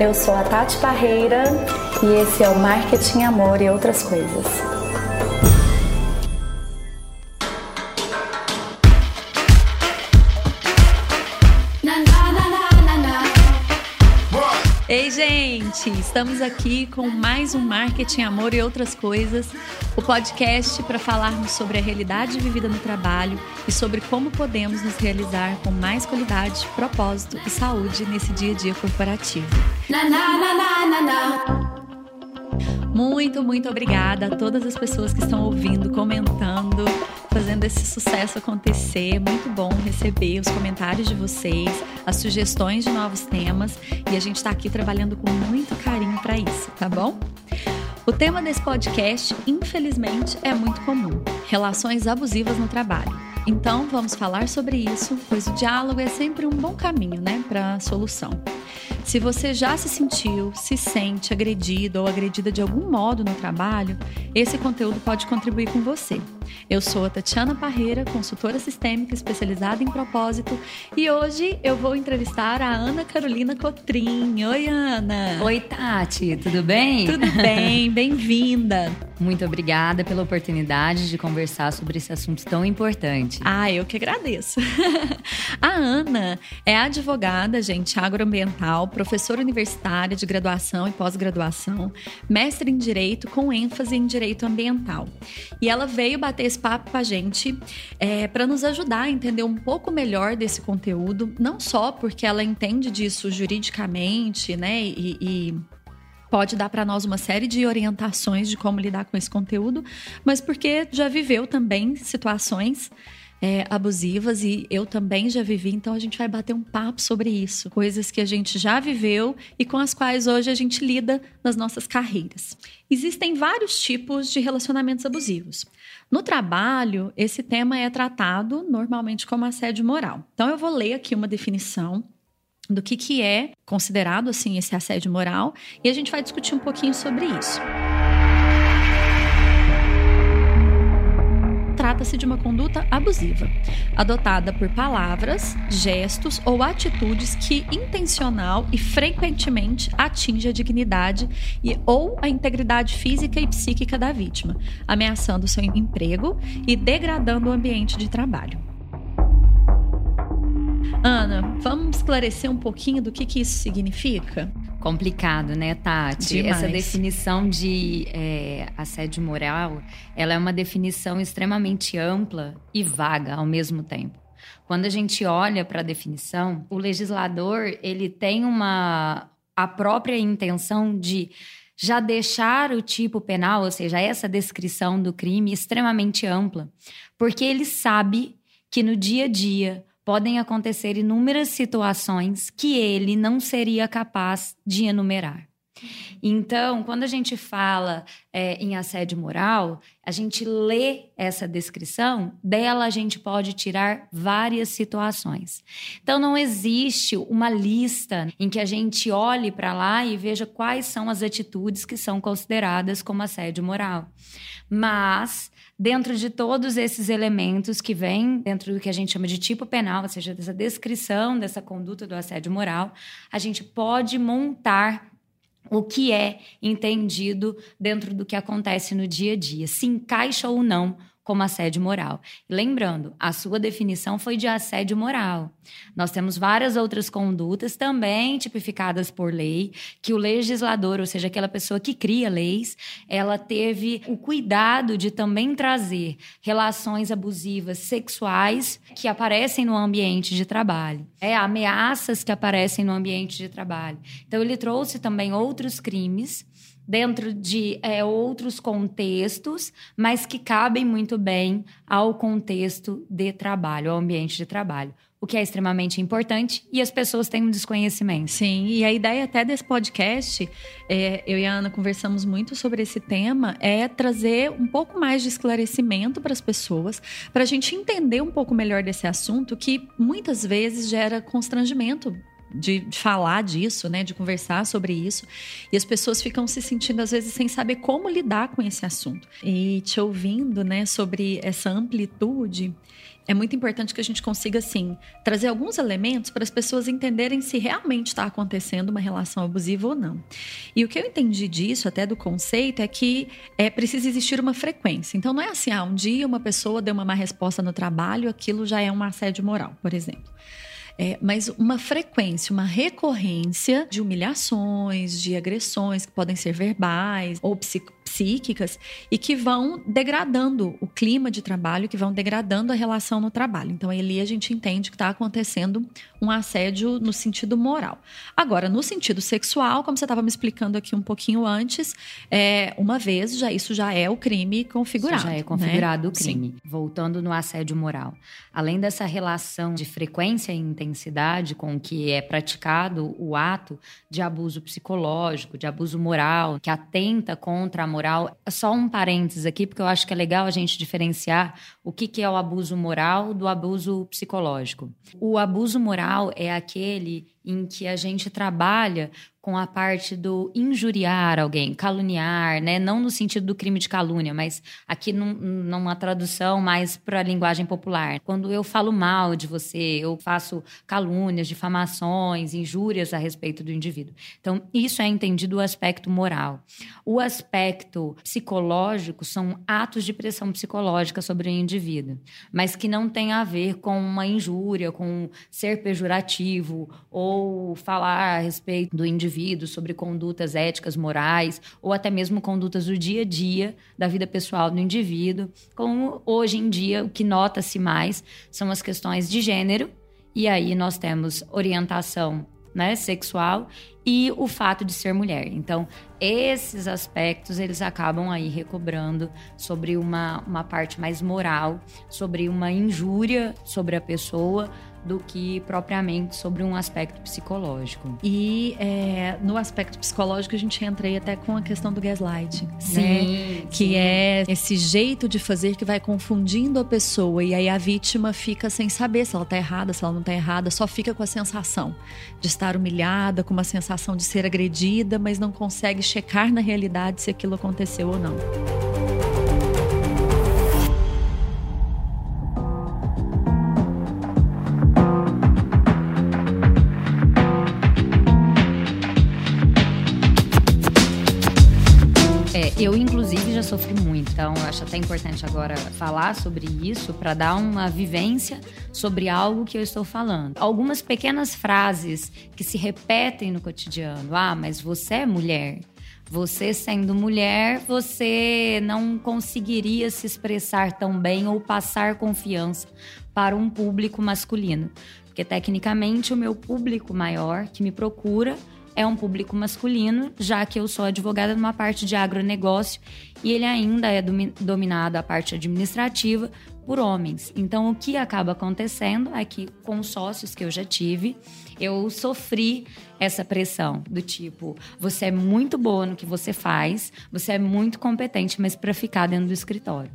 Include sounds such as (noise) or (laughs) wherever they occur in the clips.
Eu sou a Tati Parreira e esse é o Marketing Amor e Outras Coisas. Ei, gente! Estamos aqui com mais um Marketing, Amor e Outras Coisas, o podcast para falarmos sobre a realidade vivida no trabalho e sobre como podemos nos realizar com mais qualidade, propósito e saúde nesse dia a dia corporativo. Na, na, na, muito, muito obrigada a todas as pessoas que estão ouvindo, comentando, fazendo esse sucesso acontecer. Muito bom receber os comentários de vocês, as sugestões de novos temas e a gente está aqui trabalhando com muito carinho para isso, tá bom? O tema desse podcast, infelizmente, é muito comum: relações abusivas no trabalho. Então, vamos falar sobre isso, pois o diálogo é sempre um bom caminho, né, para a solução. Se você já se sentiu, se sente agredido ou agredida de algum modo no trabalho, esse conteúdo pode contribuir com você. Eu sou a Tatiana Parreira, consultora sistêmica especializada em propósito, e hoje eu vou entrevistar a Ana Carolina Cotrim. Oi, Ana. Oi, Tati, tudo bem? Tudo bem, (laughs) bem-vinda. Muito obrigada pela oportunidade de conversar sobre esse assunto tão importante. Ah, eu que agradeço. (laughs) a Ana é advogada, gente, agroambiental, professora universitária de graduação e pós-graduação, mestre em direito com ênfase em direito ambiental. E ela veio bater esse papo com a gente é, para nos ajudar a entender um pouco melhor desse conteúdo, não só porque ela entende disso juridicamente, né, e, e pode dar para nós uma série de orientações de como lidar com esse conteúdo, mas porque já viveu também situações é, abusivas e eu também já vivi, então a gente vai bater um papo sobre isso. Coisas que a gente já viveu e com as quais hoje a gente lida nas nossas carreiras. Existem vários tipos de relacionamentos abusivos. No trabalho, esse tema é tratado normalmente como assédio moral. Então eu vou ler aqui uma definição do que, que é considerado assim esse assédio moral e a gente vai discutir um pouquinho sobre isso. Trata-se de uma conduta abusiva, adotada por palavras, gestos ou atitudes que intencional e frequentemente atinge a dignidade e ou a integridade física e psíquica da vítima, ameaçando seu emprego e degradando o ambiente de trabalho. Ana, vamos esclarecer um pouquinho do que, que isso significa? Complicado, né, Tati? Demais. Essa definição de é, assédio moral, ela é uma definição extremamente ampla e vaga ao mesmo tempo. Quando a gente olha para a definição, o legislador ele tem uma a própria intenção de já deixar o tipo penal, ou seja, essa descrição do crime extremamente ampla, porque ele sabe que no dia a dia podem acontecer inúmeras situações que ele não seria capaz de enumerar. Então, quando a gente fala é, em assédio moral, a gente lê essa descrição, dela a gente pode tirar várias situações. Então, não existe uma lista em que a gente olhe para lá e veja quais são as atitudes que são consideradas como assédio moral. Mas dentro de todos esses elementos que vêm dentro do que a gente chama de tipo penal, ou seja, dessa descrição dessa conduta do assédio moral, a gente pode montar o que é entendido dentro do que acontece no dia a dia, se encaixa ou não como assédio moral. lembrando, a sua definição foi de assédio moral. Nós temos várias outras condutas também tipificadas por lei, que o legislador, ou seja, aquela pessoa que cria leis, ela teve o cuidado de também trazer relações abusivas sexuais que aparecem no ambiente de trabalho, é, ameaças que aparecem no ambiente de trabalho. Então, ele trouxe também outros crimes dentro de é, outros contextos, mas que cabem muito bem ao contexto de trabalho, ao ambiente de trabalho. O que é extremamente importante e as pessoas têm um desconhecimento. Sim, e a ideia até desse podcast, é, eu e a Ana conversamos muito sobre esse tema, é trazer um pouco mais de esclarecimento para as pessoas, para a gente entender um pouco melhor desse assunto que muitas vezes gera constrangimento de, falar disso, né, de conversar sobre isso, e as pessoas ficam se sentindo às vezes sem saber como lidar com esse assunto. E te ouvindo, né, sobre essa amplitude, é muito importante que a gente consiga, assim, trazer alguns elementos para as pessoas entenderem se realmente está acontecendo uma relação abusiva ou não. E o que eu entendi disso, até do conceito, é que é precisa existir uma frequência. Então, não é assim, ah, um dia uma pessoa deu uma má resposta no trabalho, aquilo já é um assédio moral, por exemplo. É, mas uma frequência, uma recorrência de humilhações, de agressões que podem ser verbais ou psico psíquicas e que vão degradando o clima de trabalho, que vão degradando a relação no trabalho. Então, ali a gente entende que está acontecendo um assédio no sentido moral. Agora, no sentido sexual, como você estava me explicando aqui um pouquinho antes, é, uma vez já isso já é o crime configurado. Isso já é configurado né? o crime. Sim. Voltando no assédio moral. Além dessa relação de frequência e intensidade com que é praticado o ato de abuso psicológico, de abuso moral, que atenta contra a moral moral. Só um parênteses aqui, porque eu acho que é legal a gente diferenciar o que, que é o abuso moral do abuso psicológico. O abuso moral é aquele em que a gente trabalha com a parte do injuriar alguém, caluniar, né? Não no sentido do crime de calúnia, mas aqui num, numa tradução mais para a linguagem popular. Quando eu falo mal de você, eu faço calúnias, difamações, injúrias a respeito do indivíduo. Então, isso é entendido o aspecto moral. O aspecto psicológico são atos de pressão psicológica sobre o indivíduo, mas que não tem a ver com uma injúria, com ser pejorativo ou falar a respeito do indivíduo indivíduo, sobre condutas éticas, morais, ou até mesmo condutas do dia a dia da vida pessoal do indivíduo. Como hoje em dia, o que nota-se mais são as questões de gênero, e aí nós temos orientação né, sexual e o fato de ser mulher. Então, esses aspectos eles acabam aí recobrando sobre uma, uma parte mais moral, sobre uma injúria sobre a pessoa, do que propriamente sobre um aspecto psicológico. E é, no aspecto psicológico a gente entra aí até com a questão do gaslight, né? sim, né? Que sim. é esse jeito de fazer que vai confundindo a pessoa e aí a vítima fica sem saber se ela tá errada, se ela não tá errada, só fica com a sensação de estar humilhada, com uma sensação de ser agredida, mas não consegue checar na realidade se aquilo aconteceu ou não. Então acho até importante agora falar sobre isso para dar uma vivência sobre algo que eu estou falando. Algumas pequenas frases que se repetem no cotidiano. Ah, mas você é mulher. Você sendo mulher, você não conseguiria se expressar tão bem ou passar confiança para um público masculino. Porque tecnicamente o meu público maior que me procura é um público masculino, já que eu sou advogada numa parte de agronegócio e ele ainda é dominado a parte administrativa por homens. Então, o que acaba acontecendo é que, com os sócios que eu já tive, eu sofri essa pressão do tipo: você é muito boa no que você faz, você é muito competente, mas para ficar dentro do escritório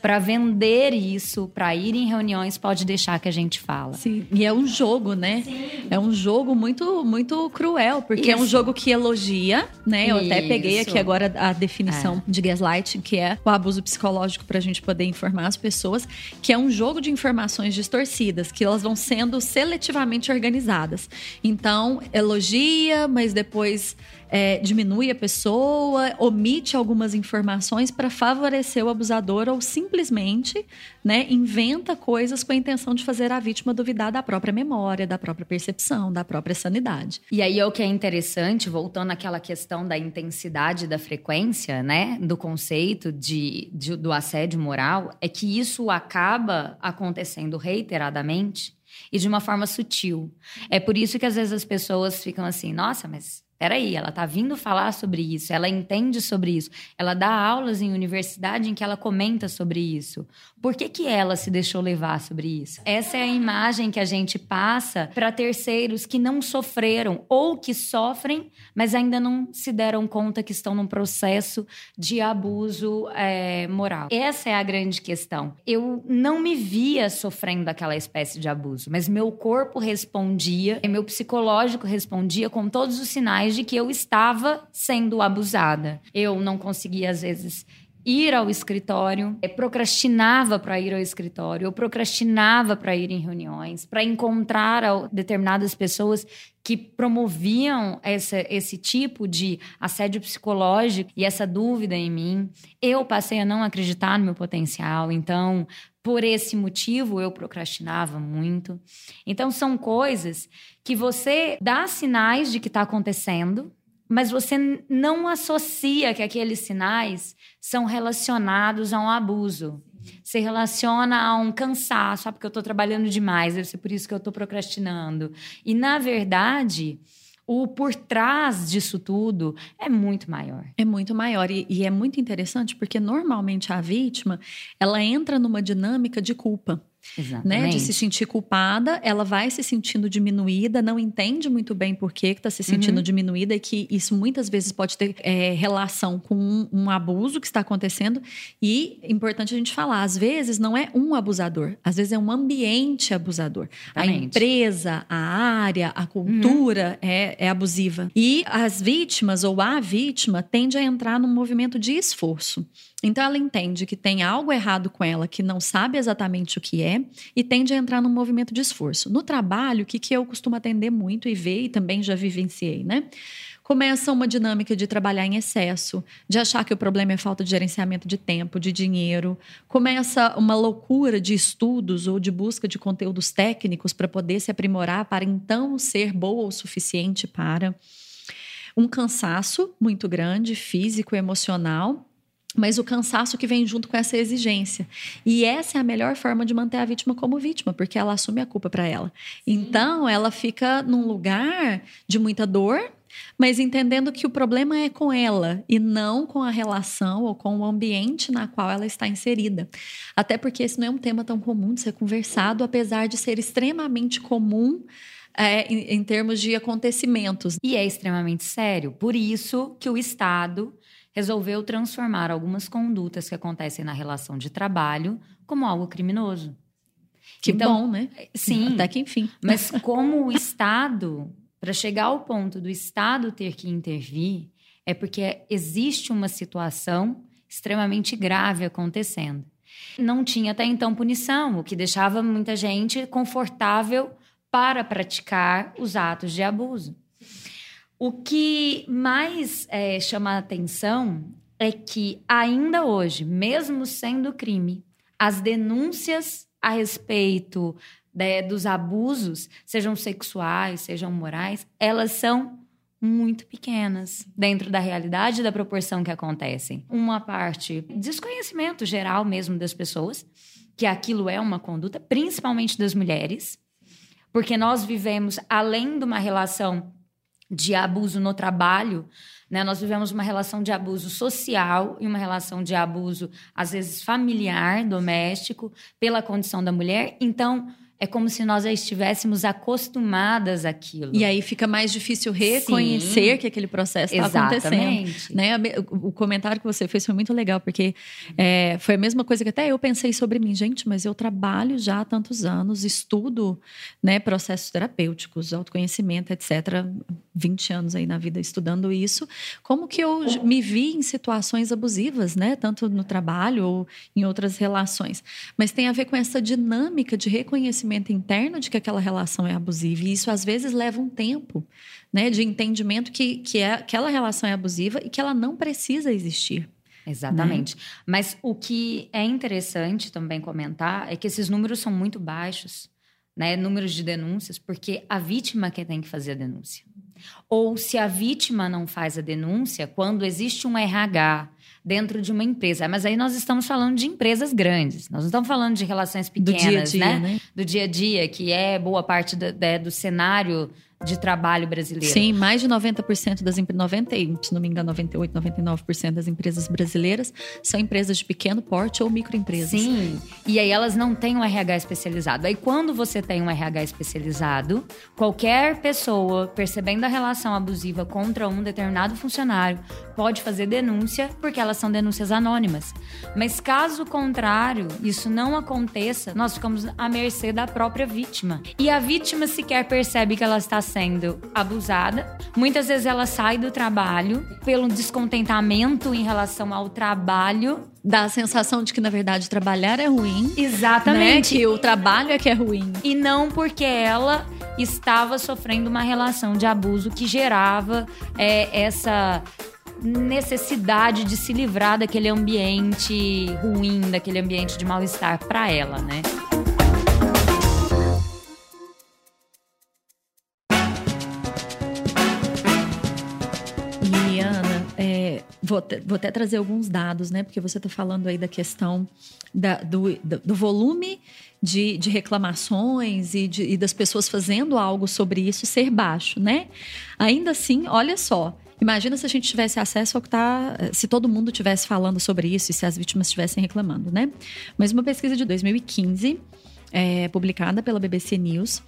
para vender isso, para ir em reuniões, pode deixar que a gente fala. Sim, e é um jogo, né? Sim. É um jogo muito muito cruel, porque isso. é um jogo que elogia, né? Eu isso. até peguei aqui agora a definição é. de gaslight, que é o abuso psicológico para a gente poder informar as pessoas, que é um jogo de informações distorcidas, que elas vão sendo seletivamente organizadas. Então, elogia, mas depois é, diminui a pessoa, omite algumas informações para favorecer o abusador ou simplesmente né, inventa coisas com a intenção de fazer a vítima duvidar da própria memória, da própria percepção, da própria sanidade. E aí é o que é interessante, voltando àquela questão da intensidade da frequência, né, do conceito de, de do assédio moral, é que isso acaba acontecendo reiteradamente e de uma forma sutil. É por isso que às vezes as pessoas ficam assim, nossa, mas Peraí, ela está vindo falar sobre isso, ela entende sobre isso, ela dá aulas em universidade em que ela comenta sobre isso. Por que, que ela se deixou levar sobre isso? Essa é a imagem que a gente passa para terceiros que não sofreram ou que sofrem, mas ainda não se deram conta que estão num processo de abuso é, moral. Essa é a grande questão. Eu não me via sofrendo aquela espécie de abuso, mas meu corpo respondia, meu psicológico respondia com todos os sinais sinais de que eu estava sendo abusada. Eu não conseguia, às vezes, ir ao escritório, eu procrastinava para ir ao escritório, eu procrastinava para ir em reuniões, para encontrar determinadas pessoas que promoviam essa, esse tipo de assédio psicológico e essa dúvida em mim. Eu passei a não acreditar no meu potencial, então, por esse motivo, eu procrastinava muito. Então, são coisas que você dá sinais de que está acontecendo, mas você não associa que aqueles sinais são relacionados a um abuso. Se relaciona a um cansaço, ah, porque eu estou trabalhando demais, deve ser por isso que eu estou procrastinando. E, na verdade, o por trás disso tudo é muito maior. É muito maior e, e, é muito interessante porque normalmente a vítima ela entra numa dinâmica de culpa. Né, de se sentir culpada, ela vai se sentindo diminuída, não entende muito bem por que está se sentindo uhum. diminuída e que isso muitas vezes pode ter é, relação com um, um, abuso que está acontecendo. E importante a gente falar, às vezes não é um abusador, às vezes é um ambiente abusador. Exatamente. A empresa, a área, a cultura uhum. é, é abusiva. E as vítimas ou a vítima tende a entrar num movimento de esforço. Então ela entende que tem algo errado com ela, que não sabe exatamente o que é, e tende a entrar num movimento de esforço. No trabalho, o que, que eu costumo atender muito e ver, e também já vivenciei, né? Começa uma dinâmica de trabalhar em excesso, de achar que o problema é falta de gerenciamento de tempo, de dinheiro. Começa uma loucura de estudos ou de busca de conteúdos técnicos para poder se aprimorar, para então ser boa o suficiente para. Um cansaço muito grande, físico, emocional, mas o cansaço que vem junto com essa exigência. E essa é a melhor forma de manter a vítima como vítima, porque ela assume a culpa para ela. Então, ela fica num lugar de muita dor, mas entendendo que o problema é com ela e não com a relação ou com o ambiente na qual ela está inserida. Até porque esse não é um tema tão comum de ser conversado, apesar de ser extremamente comum. É, em, em termos de acontecimentos. E é extremamente sério. Por isso que o Estado resolveu transformar algumas condutas que acontecem na relação de trabalho como algo criminoso. Que então, bom, né? Sim. (laughs) Até que enfim. Mas como o Estado, para chegar ao ponto do Estado ter que intervir, é porque existe uma situação extremamente grave acontecendo. Não tinha até então punição, o que deixava muita gente confortável para praticar os atos de abuso. O que mais é, chama a atenção é que, ainda hoje, mesmo sendo crime, as denúncias a respeito né, dos abusos, sejam sexuais, sejam morais, elas são muito pequenas dentro da realidade e da proporção que acontecem. Uma parte, desconhecimento geral mesmo das pessoas, que aquilo é uma conduta, principalmente das mulheres, porque nós vivemos além de uma relação de abuso no trabalho, né? Nós vivemos uma relação de abuso social e uma relação de abuso, às vezes, familiar, doméstico, pela condição da mulher. Então, é como se nós já estivéssemos acostumadas àquilo. E aí fica mais difícil reconhecer Sim, que aquele processo está acontecendo. Né? O comentário que você fez foi muito legal, porque é, foi a mesma coisa que até eu pensei sobre mim. Gente, mas eu trabalho já há tantos anos, estudo né, processos terapêuticos, autoconhecimento, etc. 20 anos aí na vida estudando isso. Como que eu me vi em situações abusivas, né? Tanto no trabalho ou em outras relações. Mas tem a ver com essa dinâmica de reconhecimento reconhecimento interno de que aquela relação é abusiva. E isso, às vezes, leva um tempo né, de entendimento que, que é, aquela relação é abusiva e que ela não precisa existir. Exatamente. Né? Mas o que é interessante também comentar é que esses números são muito baixos, né? Números de denúncias, porque a vítima que tem que fazer a denúncia. Ou se a vítima não faz a denúncia, quando existe um RH dentro de uma empresa. Mas aí nós estamos falando de empresas grandes. Nós não estamos falando de relações pequenas, do dia -dia, né? né? Do dia a dia, que é boa parte do, do cenário de trabalho brasileira. Sim, mais de 90% das empresas, 90, se não me engano, 98, 99% das empresas brasileiras são empresas de pequeno porte ou microempresas. Sim. E aí elas não têm um RH especializado. Aí quando você tem um RH especializado, qualquer pessoa percebendo a relação abusiva contra um determinado funcionário pode fazer denúncia, porque elas são denúncias anônimas. Mas caso contrário, isso não aconteça, nós ficamos à mercê da própria vítima. E a vítima sequer percebe que ela está sendo abusada. Muitas vezes ela sai do trabalho pelo descontentamento em relação ao trabalho dá a sensação de que, na verdade, trabalhar é ruim. Exatamente. Né? Que o trabalho é que é ruim. E não porque ela estava sofrendo uma relação de abuso que gerava é, essa necessidade de se livrar daquele ambiente ruim, daquele ambiente de mal-estar para ela, né? Vou, vou até trazer alguns dados, né? Porque você está falando aí da questão da, do, do, volume de, de reclamações e, de, e das pessoas fazendo algo sobre isso ser baixo, né? Ainda assim, olha só, Imagina se a gente tivesse acesso ao que está. Se todo mundo tivesse falando sobre isso e se as vítimas estivessem reclamando, né? Mas uma pesquisa de 2015, é, publicada pela BBC News,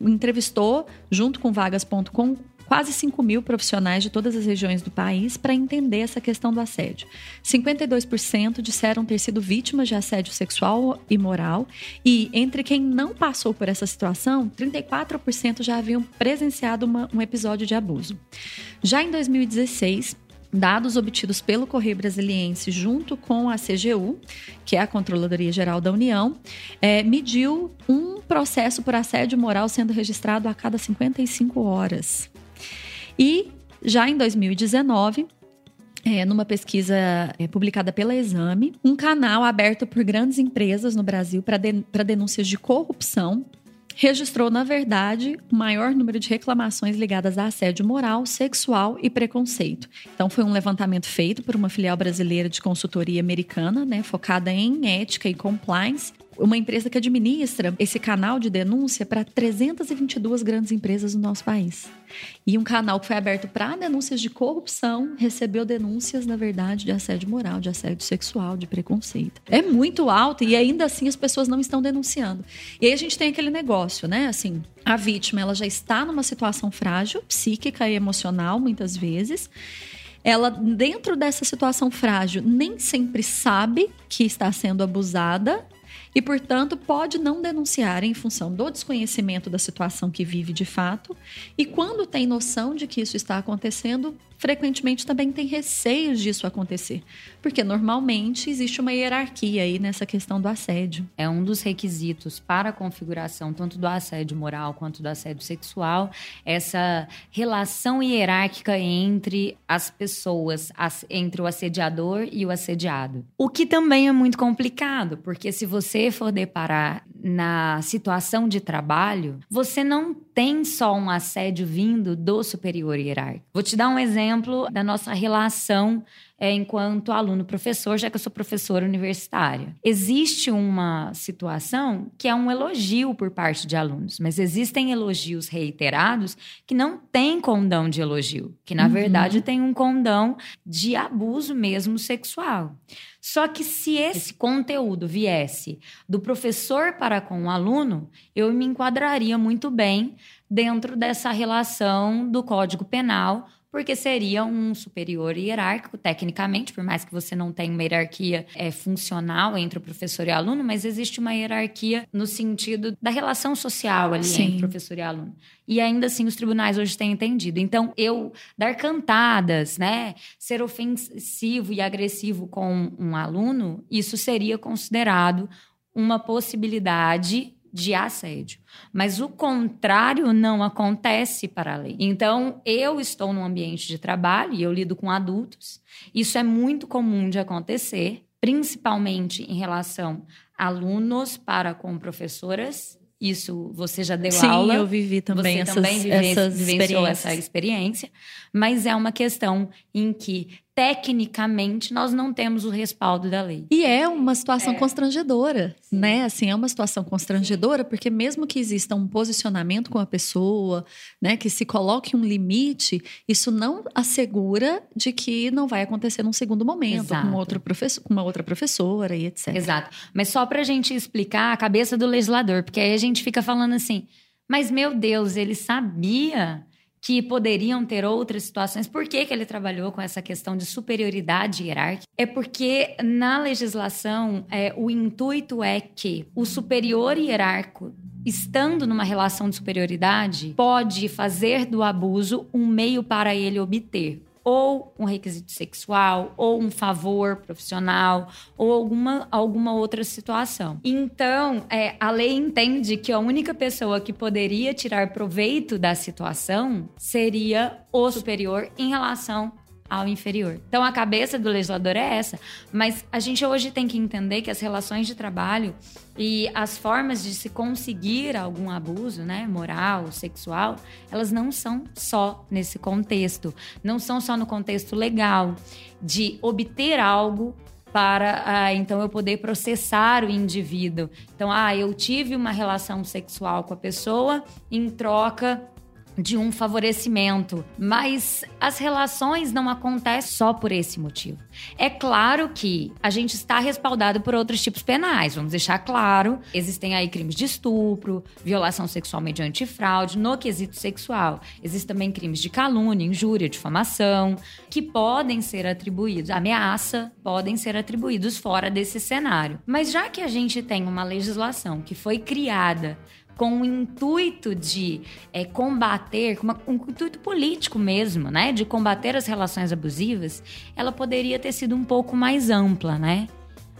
entrevistou, junto com vagas.com, quase 5 mil profissionais de todas as regiões do país para entender essa questão do assédio. 52% disseram ter sido vítimas de assédio sexual e moral, e entre quem não passou por essa situação, 34% já haviam presenciado uma, um episódio de abuso. Já em 2016, dados obtidos pelo Correio Brasiliense junto com a CGU, que é a Controladoria Geral da União, é, mediu um processo por assédio moral sendo registrado a cada 55 horas. E já em 2019, é, numa pesquisa é, publicada pela Exame, um canal aberto por grandes empresas no Brasil para de, denúncias de corrupção registrou, na verdade, o maior número de reclamações ligadas a assédio moral, sexual e preconceito. Então, foi um levantamento feito por uma filial brasileira de consultoria americana, né, focada em ética e compliance, uma empresa que administra esse canal de denúncia para 322 grandes empresas no nosso país. E um canal que foi aberto para denúncias de corrupção recebeu denúncias, na verdade, de assédio moral, de assédio sexual, de preconceito. É muito alto e ainda assim as pessoas não estão denunciando. E aí a gente tem aquele negócio, né? Assim, a vítima ela já está numa situação frágil, psíquica e emocional, muitas vezes ela, dentro dessa situação frágil, nem sempre sabe que está sendo abusada e, portanto, pode não denunciar em função do desconhecimento da situação que vive de fato. E quando tem noção de que isso está acontecendo, frequentemente também tem receios disso acontecer, porque normalmente existe uma hierarquia aí nessa questão do assédio. É um dos requisitos para a configuração tanto do assédio moral quanto do assédio sexual, essa relação hierárquica entre as pessoas, entre o assediador e o assediado. O que também é muito complicado, porque se você for deparar na situação de trabalho, você não tem só um assédio vindo do superior hierárquico. Vou te dar um exemplo da nossa relação é, enquanto aluno-professor, já que eu sou professora universitária. Existe uma situação que é um elogio por parte de alunos, mas existem elogios reiterados que não têm condão de elogio, que na uhum. verdade tem um condão de abuso mesmo sexual. Só que se esse conteúdo viesse do professor para com o aluno, eu me enquadraria muito bem dentro dessa relação do Código Penal porque seria um superior hierárquico, tecnicamente, por mais que você não tenha uma hierarquia é, funcional entre o professor e o aluno, mas existe uma hierarquia no sentido da relação social ali Sim. entre professor e aluno. E ainda assim os tribunais hoje têm entendido. Então, eu dar cantadas, né, ser ofensivo e agressivo com um aluno, isso seria considerado uma possibilidade de assédio. Mas o contrário não acontece para a lei. Então, eu estou num ambiente de trabalho e eu lido com adultos. Isso é muito comum de acontecer, principalmente em relação a alunos para com professoras. Isso você já deu Sim, aula. Sim, eu vivi também você essas, também vive, essas vivenciou essa experiência. Mas é uma questão em que tecnicamente nós não temos o respaldo da lei. E é uma situação é. constrangedora, Sim. né? Assim, é uma situação constrangedora porque mesmo que exista um posicionamento com a pessoa, né, que se coloque um limite, isso não assegura de que não vai acontecer num segundo momento Exato. com outro professor, com uma outra professora e etc. Exato. Mas só para a gente explicar a cabeça do legislador, porque aí a gente fica falando assim, mas meu Deus, ele sabia que poderiam ter outras situações. Por que, que ele trabalhou com essa questão de superioridade hierárquica? É porque na legislação é, o intuito é que o superior hierárquico estando numa relação de superioridade, pode fazer do abuso um meio para ele obter ou um requisito sexual, ou um favor profissional, ou alguma, alguma outra situação. Então, é, a lei entende que a única pessoa que poderia tirar proveito da situação seria o superior em relação ao inferior. Então a cabeça do legislador é essa, mas a gente hoje tem que entender que as relações de trabalho e as formas de se conseguir algum abuso, né, moral, sexual, elas não são só nesse contexto, não são só no contexto legal de obter algo para ah, então eu poder processar o indivíduo. Então, ah, eu tive uma relação sexual com a pessoa em troca de um favorecimento, mas as relações não acontecem só por esse motivo. É claro que a gente está respaldado por outros tipos penais, vamos deixar claro. Existem aí crimes de estupro, violação sexual mediante fraude, no quesito sexual. Existem também crimes de calúnia, injúria, difamação, que podem ser atribuídos, ameaça, podem ser atribuídos fora desse cenário. Mas já que a gente tem uma legislação que foi criada com o intuito de é, combater, com um intuito político mesmo, né, de combater as relações abusivas, ela poderia ter sido um pouco mais ampla, né?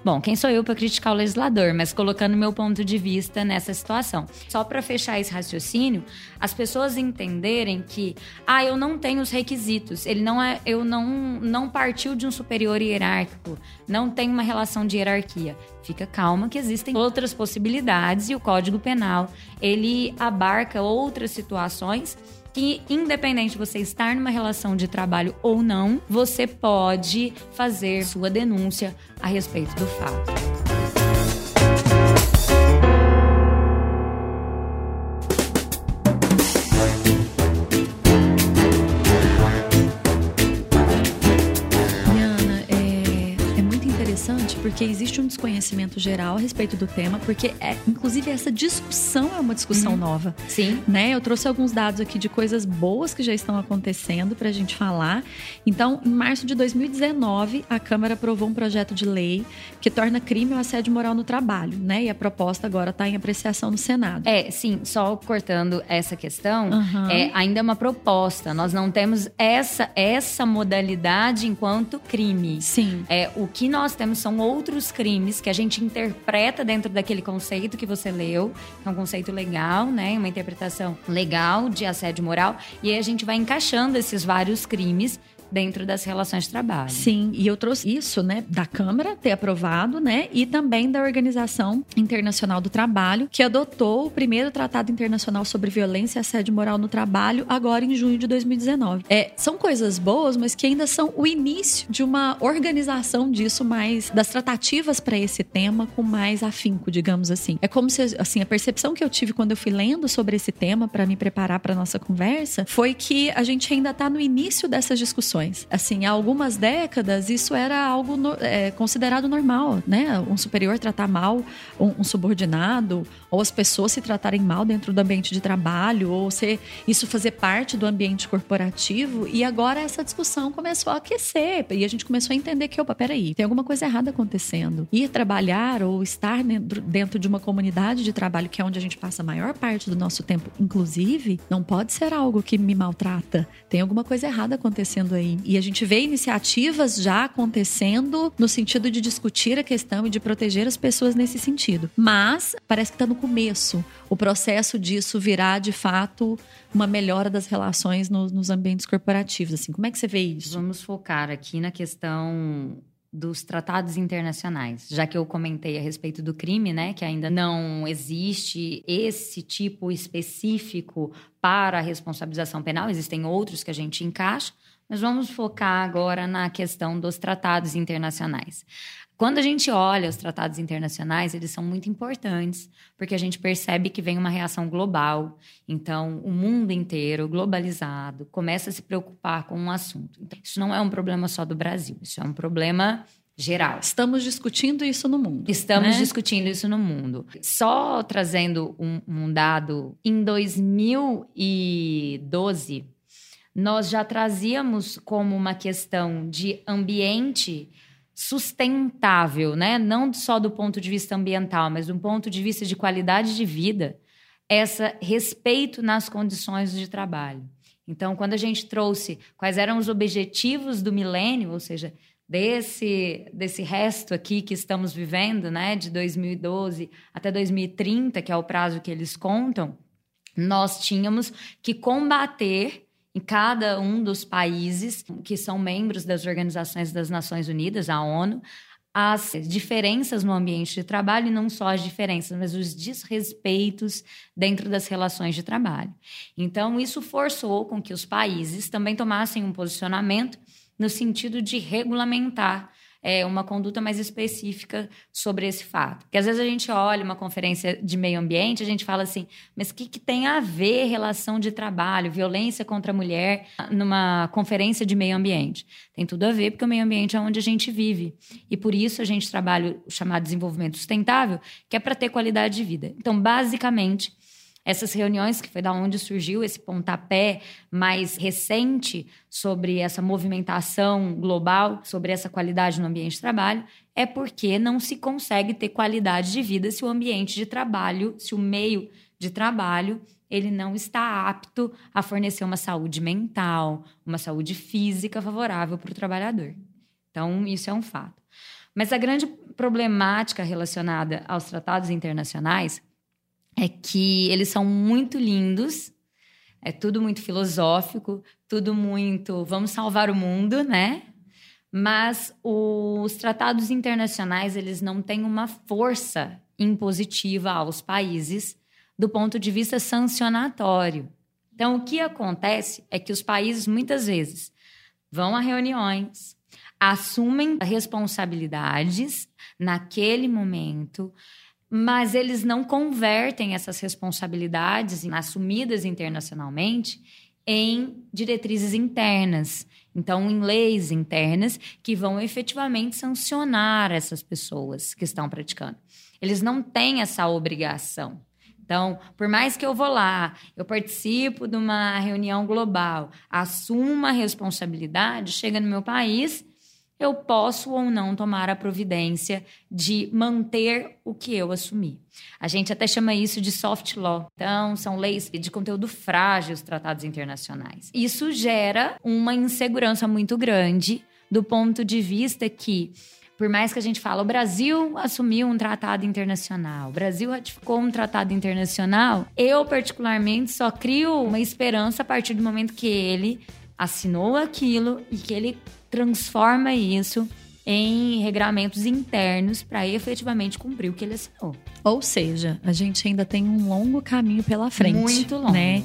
Bom, quem sou eu para criticar o legislador, mas colocando meu ponto de vista nessa situação. Só para fechar esse raciocínio, as pessoas entenderem que, ah, eu não tenho os requisitos, ele não é, eu não não partiu de um superior hierárquico, não tem uma relação de hierarquia. Fica calma que existem outras possibilidades e o Código Penal, ele abarca outras situações que, independente de você estar numa relação de trabalho ou não, você pode fazer sua denúncia a respeito do fato. Porque existe um desconhecimento geral a respeito do tema, porque é, inclusive essa discussão é uma discussão uhum. nova. Sim. Né? Eu trouxe alguns dados aqui de coisas boas que já estão acontecendo para a gente falar. Então, em março de 2019, a Câmara aprovou um projeto de lei que torna crime o assédio moral no trabalho, né? E a proposta agora está em apreciação no Senado. É, sim, só cortando essa questão, uhum. é ainda é uma proposta. Nós não temos essa essa modalidade enquanto crime. Sim. É, o que nós temos são outros crimes que a gente interpreta dentro daquele conceito que você leu, que é um conceito legal, né? Uma interpretação legal de assédio moral. E aí a gente vai encaixando esses vários crimes dentro das relações de trabalho. Sim, e eu trouxe isso, né, da Câmara ter aprovado, né, e também da Organização Internacional do Trabalho, que adotou o primeiro Tratado Internacional sobre Violência e Assédio Moral no Trabalho agora em junho de 2019. É, são coisas boas, mas que ainda são o início de uma organização disso mais das tratativas para esse tema com mais afinco, digamos assim. É como se assim, a percepção que eu tive quando eu fui lendo sobre esse tema para me preparar para nossa conversa foi que a gente ainda está no início dessas discussões Assim, há algumas décadas isso era algo no, é, considerado normal, né? Um superior tratar mal um, um, subordinado, ou as pessoas se tratarem mal dentro do ambiente de trabalho, ou se isso fazer parte do ambiente corporativo. E agora essa discussão começou a aquecer e a gente começou a entender que, opa, peraí, tem alguma coisa errada acontecendo. Ir trabalhar ou estar dentro, dentro de uma comunidade de trabalho, que é onde a gente passa a maior parte do nosso tempo, inclusive, não pode ser algo que me maltrata. Tem alguma coisa errada acontecendo aí. E, a gente vê iniciativas já acontecendo no sentido de discutir a questão e de proteger as pessoas nesse sentido. Mas parece que está no começo. O processo disso virá, de fato, uma melhora das relações nos, nos ambientes corporativos. Assim, como é que você vê isso? Vamos focar aqui na questão dos tratados internacionais, já que eu comentei a respeito do crime, né, que ainda não existe esse tipo específico para a responsabilização penal, existem outros que a gente encaixa, Mas vamos focar agora na questão dos tratados internacionais. Quando a gente olha os tratados internacionais, eles são muito importantes, porque a gente percebe que vem uma reação global. Então, o mundo inteiro, globalizado, começa a se preocupar com um assunto. Então, isso não é um problema só do Brasil, isso é um problema geral. Estamos discutindo isso no mundo. Estamos né? discutindo isso no mundo. Só trazendo um, um dado, em 2012, nós já trazíamos como uma questão de ambiente sustentável, né? Não só do ponto de vista ambiental, mas do ponto de vista de qualidade de vida, essa respeito nas condições de trabalho. Então, quando a gente trouxe quais eram os objetivos do milênio, ou seja, desse desse resto aqui que estamos vivendo, né, de 2012 até 2030, que é o prazo que eles contam, nós tínhamos que combater em cada um dos países que são membros das organizações das Nações Unidas, a ONU, as diferenças no ambiente de trabalho e não só as diferenças, mas os desrespeitos dentro das relações de trabalho. Então, isso forçou com que os países também tomassem um posicionamento no sentido de regulamentar é, uma conduta mais específica sobre esse fato. Porque às vezes a gente olha uma conferência de meio ambiente, a gente fala assim, mas o que, que tem a ver relação de trabalho, violência contra a mulher numa conferência de meio ambiente? Tem tudo a ver, porque o meio ambiente é onde a gente vive. E por isso a gente trabalha o chamado desenvolvimento sustentável, que é para ter qualidade de vida. Então, basicamente, essas reuniões, que foi da onde surgiu esse pontapé mais recente sobre essa movimentação global, sobre essa qualidade no ambiente de trabalho, é porque não se consegue ter qualidade de vida se o ambiente de trabalho, se o meio de trabalho, ele não está apto a fornecer uma saúde mental, uma saúde física favorável para o trabalhador. Então, isso é um fato. Mas a grande problemática relacionada aos tratados internacionais é que eles são muito lindos, é tudo muito filosófico, tudo muito vamos salvar o mundo, né? Mas os tratados internacionais, eles não têm uma força impositiva aos países do ponto de vista sancionatório. Então, o que acontece é que os países muitas vezes vão a reuniões, assumem responsabilidades naquele momento, mas eles não convertem essas responsabilidades assumidas internacionalmente em diretrizes internas. Então, em leis internas que vão efetivamente sancionar essas pessoas que estão praticando. Eles não têm essa obrigação. Então, por mais que eu vou lá, eu participo de uma reunião global, assumo uma responsabilidade, chega no meu país, eu posso ou não tomar a providência de manter o que eu assumi. A gente até chama isso de soft law. Então, são leis de conteúdo frágil, os tratados internacionais. Isso gera uma insegurança muito grande do ponto de vista que por mais que a gente fale, o Brasil assumiu um tratado internacional, o Brasil ratificou um tratado internacional, eu particularmente só crio uma esperança a partir do momento que ele assinou aquilo e que ele transforma isso em regramentos internos para efetivamente cumprir o que ele assinou. Ou seja, a gente ainda tem um longo caminho pela frente. Muito longo. Né?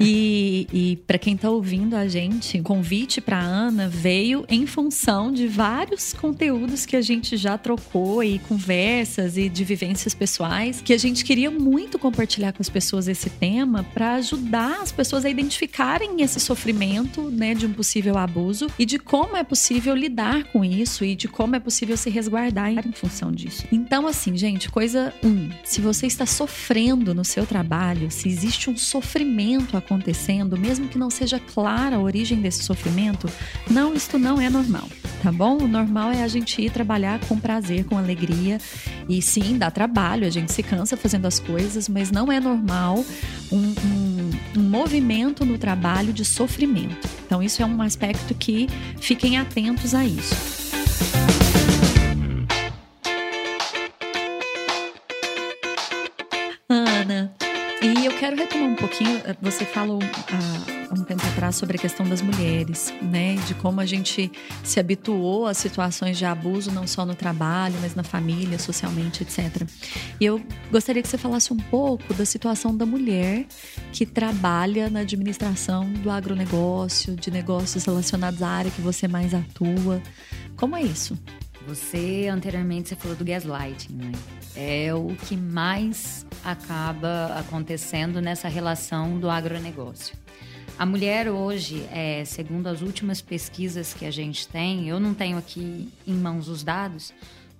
E, e para quem está ouvindo a gente, o convite para Ana veio em função de vários conteúdos que a gente já trocou e conversas e de vivências pessoais que a gente queria muito compartilhar com as pessoas esse tema para ajudar as pessoas a identificarem esse sofrimento, né, de um possível abuso e de como é possível lidar com isso e de como é possível se resguardar em função disso. Então, assim, gente, coisa um: se você está sofrendo no seu trabalho, se existe um sofrimento acontecendo, mesmo que não seja clara a origem desse sofrimento, não, isto não é normal, tá bom? O normal é a gente ir trabalhar com prazer, com alegria. E sim, dá trabalho, a gente se cansa fazendo as coisas, mas não é normal um, um, um movimento no trabalho de sofrimento. Então, isso é um aspecto que fiquem atentos a isso. Ana, e eu quero retomar um pouquinho. Você falou, ah, há um tempo atrás sobre a questão das mulheres, né? De como a gente se habituou a situações de abuso, não só no trabalho, mas na família, socialmente, etc. E eu gostaria que você falasse um pouco da situação da mulher que trabalha na administração do agronegócio, de negócios relacionados à área que você mais atua. Como é isso? Você, anteriormente, você falou do gaslighting, né? É o que mais acaba acontecendo nessa relação do agronegócio. A mulher hoje, é, segundo as últimas pesquisas que a gente tem, eu não tenho aqui em mãos os dados,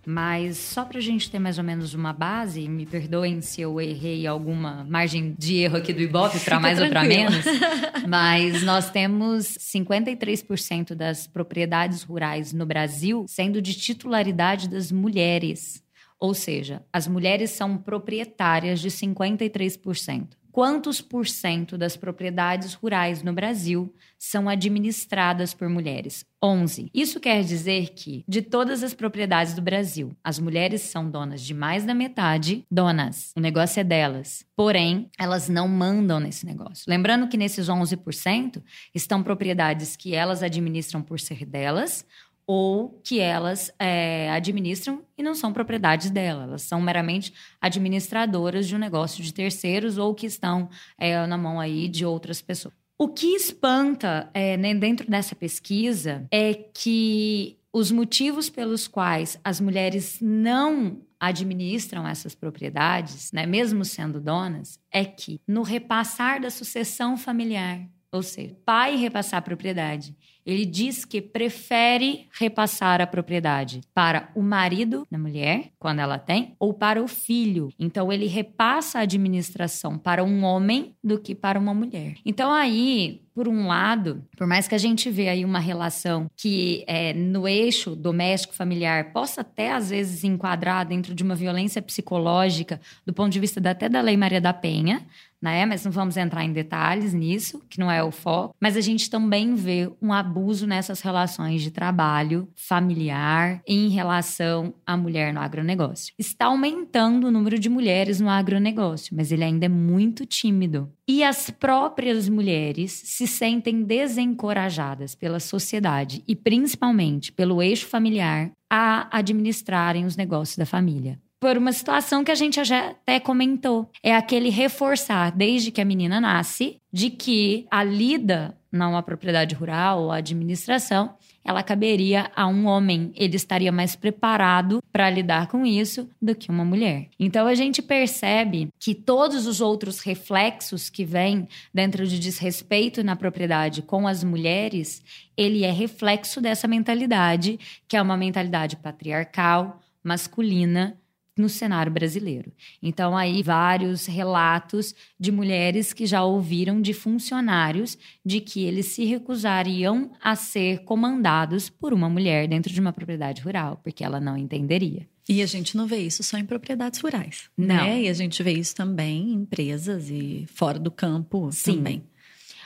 mas só para a gente ter mais ou menos uma base, me perdoem se eu errei alguma margem de erro aqui do Ibope, para mais ou para menos, (laughs) mas nós temos 53% das propriedades rurais no Brasil sendo de titularidade das mulheres. Ou seja, as mulheres são proprietárias de 53% quantos por cento das propriedades rurais no Brasil são administradas por mulheres? 11. Isso quer dizer que, de todas as propriedades do Brasil, as mulheres são donas de mais da metade, donas. O negócio é delas. Porém, elas não mandam nesse negócio. Lembrando que nesses 11% estão propriedades que elas administram por ser delas, ou que elas é, administram e não são propriedades dela. Elas são meramente administradoras de um negócio de terceiros ou que estão é, na mão aí de outras pessoas. O que espanta é, né, dentro dessa pesquisa é que os motivos pelos quais as mulheres não administram essas propriedades, né, mesmo sendo donas, é que no repassar da sucessão familiar, ou seja, pai repassar a propriedade ele diz que prefere repassar a propriedade para o marido da mulher, quando ela tem, ou para o filho. Então, ele repassa a administração para um homem do que para uma mulher. Então, aí, por um lado, por mais que a gente vê aí uma relação que é, no eixo doméstico familiar possa até às vezes enquadrar dentro de uma violência psicológica do ponto de vista da, até da Lei Maria da Penha, né? Mas não vamos entrar em detalhes nisso, que não é o foco. Mas a gente também vê um abuso nessas relações de trabalho familiar em relação à mulher no agronegócio. Está aumentando o número de mulheres no agronegócio, mas ele ainda é muito tímido. E as próprias mulheres se sentem desencorajadas pela sociedade e principalmente pelo eixo familiar a administrarem os negócios da família por uma situação que a gente já até comentou. É aquele reforçar, desde que a menina nasce, de que a lida não a propriedade rural ou administração, ela caberia a um homem. Ele estaria mais preparado para lidar com isso do que uma mulher. Então a gente percebe que todos os outros reflexos que vêm dentro de desrespeito na propriedade com as mulheres, ele é reflexo dessa mentalidade, que é uma mentalidade patriarcal, masculina, no cenário brasileiro. Então, aí, vários relatos de mulheres que já ouviram de funcionários de que eles se recusariam a ser comandados por uma mulher dentro de uma propriedade rural, porque ela não entenderia. E a gente não vê isso só em propriedades rurais, não. né? E a gente vê isso também em empresas e fora do campo Sim. também.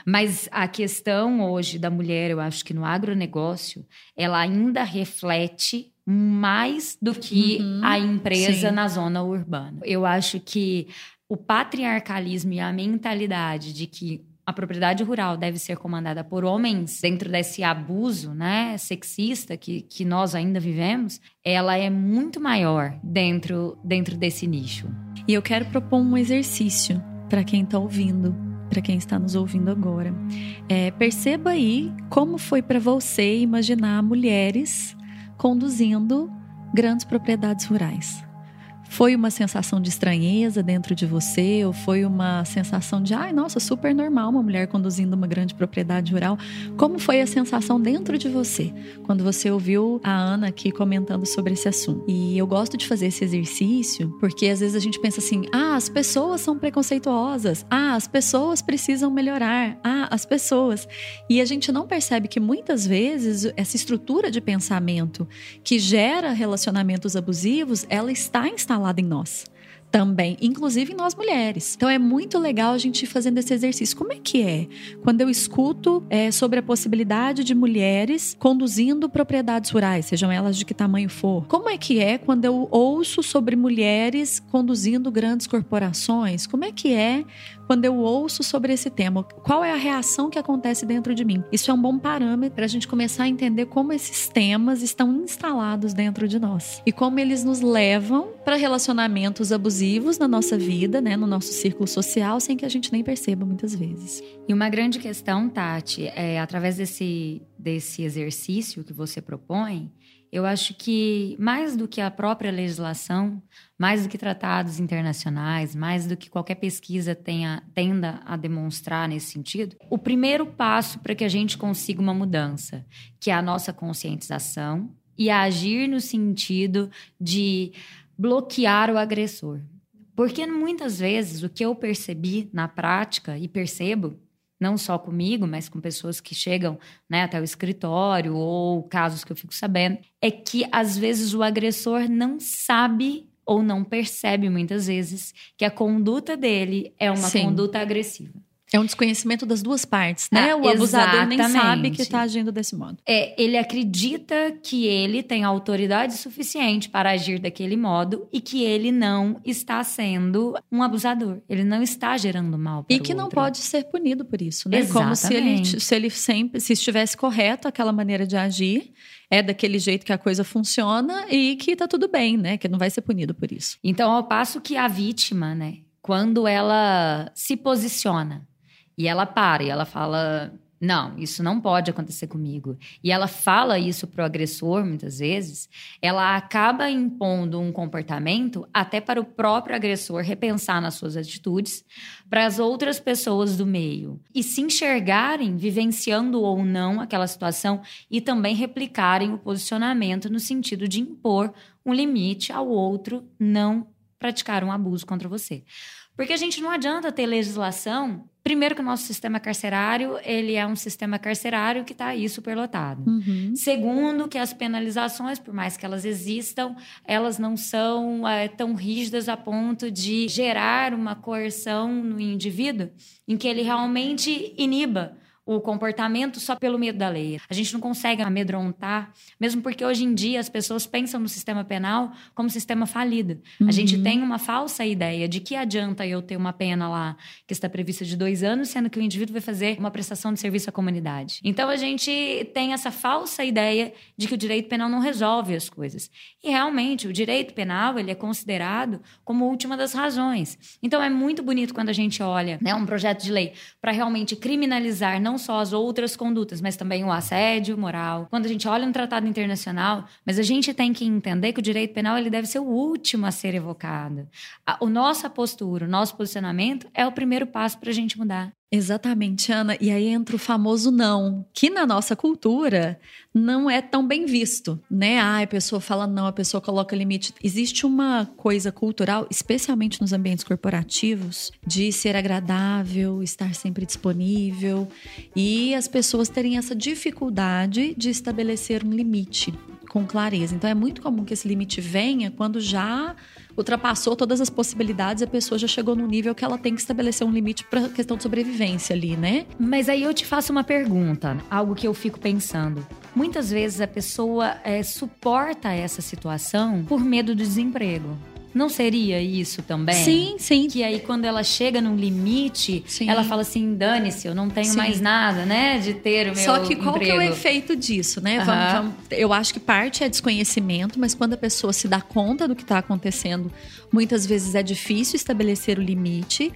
Mas a questão hoje da mulher, eu acho que no agronegócio, ela ainda reflete mais do que uhum, a empresa sim. na zona urbana. Eu acho que o patriarcalismo e a mentalidade de que a propriedade rural deve ser comandada por homens dentro desse abuso né, sexista que, que nós ainda vivemos, ela é muito maior dentro, dentro desse nicho. E eu quero propor um exercício para quem está ouvindo, para quem está nos ouvindo agora. É, perceba aí como foi para você imaginar mulheres conduzindo grandes propriedades rurais. Foi uma sensação de estranheza dentro de você? Ou foi uma sensação de, ai, nossa, super normal uma mulher conduzindo uma grande propriedade rural? Como foi a sensação dentro de você quando você ouviu a Ana aqui comentando sobre esse assunto? E eu gosto de fazer esse exercício porque às vezes a gente pensa assim: ah, as pessoas são preconceituosas, ah, as pessoas precisam melhorar, ah, as pessoas. E a gente não percebe que muitas vezes essa estrutura de pensamento que gera relacionamentos abusivos, ela está instalada instalada em nós. Também, inclusive nós mulheres. Então é muito legal a gente ir fazendo esse exercício. Como é que é? Quando eu escuto é, sobre a possibilidade de mulheres conduzindo propriedades rurais, sejam elas de que tamanho for. Como é que é quando eu ouço sobre mulheres conduzindo grandes corporações? Como é que é quando eu ouço sobre esse tema? Qual é a reação que acontece dentro de mim? Isso é um bom parâmetro para a gente começar a entender como esses temas estão instalados dentro de nós e como eles nos levam para relacionamentos abusivos na nossa vida, né, no nosso círculo social, sem que a gente nem perceba muitas vezes. E uma grande questão, Tati, é através desse, desse exercício que você propõe, eu acho que mais do que a própria legislação, mais do que tratados internacionais, mais do que qualquer pesquisa tenha, tenda a demonstrar nesse sentido, o primeiro passo para que a gente consiga uma mudança, que é a nossa conscientização e agir no sentido de bloquear o agressor. Porque muitas vezes o que eu percebi na prática e percebo não só comigo, mas com pessoas que chegam né, até o escritório ou casos que eu fico sabendo, é que às vezes o agressor não sabe ou não percebe muitas vezes que a conduta dele é uma Sim. conduta agressiva. É um desconhecimento das duas partes, né? Ah, o abusador exatamente. nem sabe que está agindo desse modo. É, ele acredita que ele tem autoridade suficiente para agir daquele modo e que ele não está sendo um abusador. Ele não está gerando mal para E que não pode ser punido por isso, né? Exatamente. Como se ele, se ele sempre, se estivesse correto aquela maneira de agir, é daquele jeito que a coisa funciona e que tá tudo bem, né? Que não vai ser punido por isso. Então, ao passo que a vítima, né? Quando ela se posiciona e ela para e ela fala: não, isso não pode acontecer comigo. E ela fala isso pro agressor muitas vezes, ela acaba impondo um comportamento até para o próprio agressor repensar nas suas atitudes, para as outras pessoas do meio e se enxergarem vivenciando ou não aquela situação e também replicarem o posicionamento no sentido de impor um limite ao outro não praticar um abuso contra você. Porque a gente não adianta ter legislação. Primeiro que o nosso sistema carcerário, ele é um sistema carcerário que está aí superlotado. Uhum. Segundo que as penalizações, por mais que elas existam, elas não são é, tão rígidas a ponto de gerar uma coerção no indivíduo em que ele realmente iniba o comportamento só pelo medo da lei. A gente não consegue amedrontar, mesmo porque hoje em dia as pessoas pensam no sistema penal como sistema falido. Uhum. A gente tem uma falsa ideia de que adianta eu ter uma pena lá que está prevista de dois anos, sendo que o indivíduo vai fazer uma prestação de serviço à comunidade. Então a gente tem essa falsa ideia de que o direito penal não resolve as coisas. E realmente o direito penal ele é considerado como última das razões. Então é muito bonito quando a gente olha né, um projeto de lei para realmente criminalizar não não só as outras condutas, mas também o assédio moral. Quando a gente olha um tratado internacional, mas a gente tem que entender que o direito penal ele deve ser o último a ser evocado. A, o nossa postura, o nosso posicionamento é o primeiro passo para a gente mudar. Exatamente, Ana. E aí entra o famoso não, que na nossa cultura não é tão bem visto, né? Ah, a pessoa fala não, a pessoa coloca limite. Existe uma coisa cultural, especialmente nos ambientes corporativos, de ser agradável, estar sempre disponível e as pessoas terem essa dificuldade de estabelecer um limite com clareza. Então é muito comum que esse limite venha quando já ultrapassou todas as possibilidades a pessoa já chegou no nível que ela tem que estabelecer um limite para questão de sobrevivência ali, né? Mas aí eu te faço uma pergunta, algo que eu fico pensando. Muitas vezes a pessoa é, suporta essa situação por medo do desemprego. Não seria isso também? Sim, sim. Que aí quando ela chega num limite, sim. ela fala assim: dane-se, eu não tenho sim. mais nada, né? De ter o meu Só que qual emprego. que é o efeito disso, né? Uhum. Vamos, vamos, eu acho que parte é desconhecimento, mas quando a pessoa se dá conta do que está acontecendo, muitas vezes é difícil estabelecer o limite.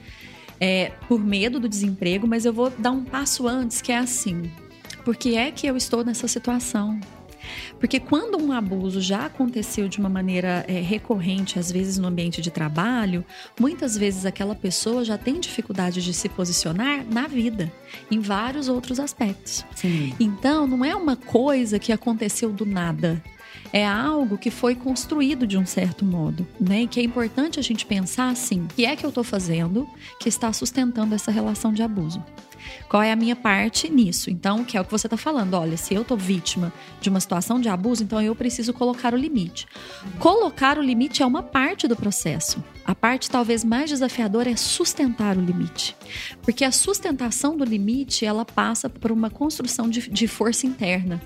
É, por medo do desemprego, mas eu vou dar um passo antes, que é assim. Por que é que eu estou nessa situação? Porque quando um abuso já aconteceu de uma maneira é, recorrente, às vezes no ambiente de trabalho, muitas vezes aquela pessoa já tem dificuldade de se posicionar na vida, em vários outros aspectos. Sim. Então, não é uma coisa que aconteceu do nada. é algo que foi construído de um certo modo, né? E que é importante a gente pensar assim: o que é que eu estou fazendo que está sustentando essa relação de abuso? Qual é a minha parte nisso? Então, que é o que você está falando. Olha, se eu estou vítima de uma situação de abuso, então eu preciso colocar o limite. Colocar o limite é uma parte do processo. A parte talvez mais desafiadora é sustentar o limite. Porque a sustentação do limite, ela passa por uma construção de, de força interna,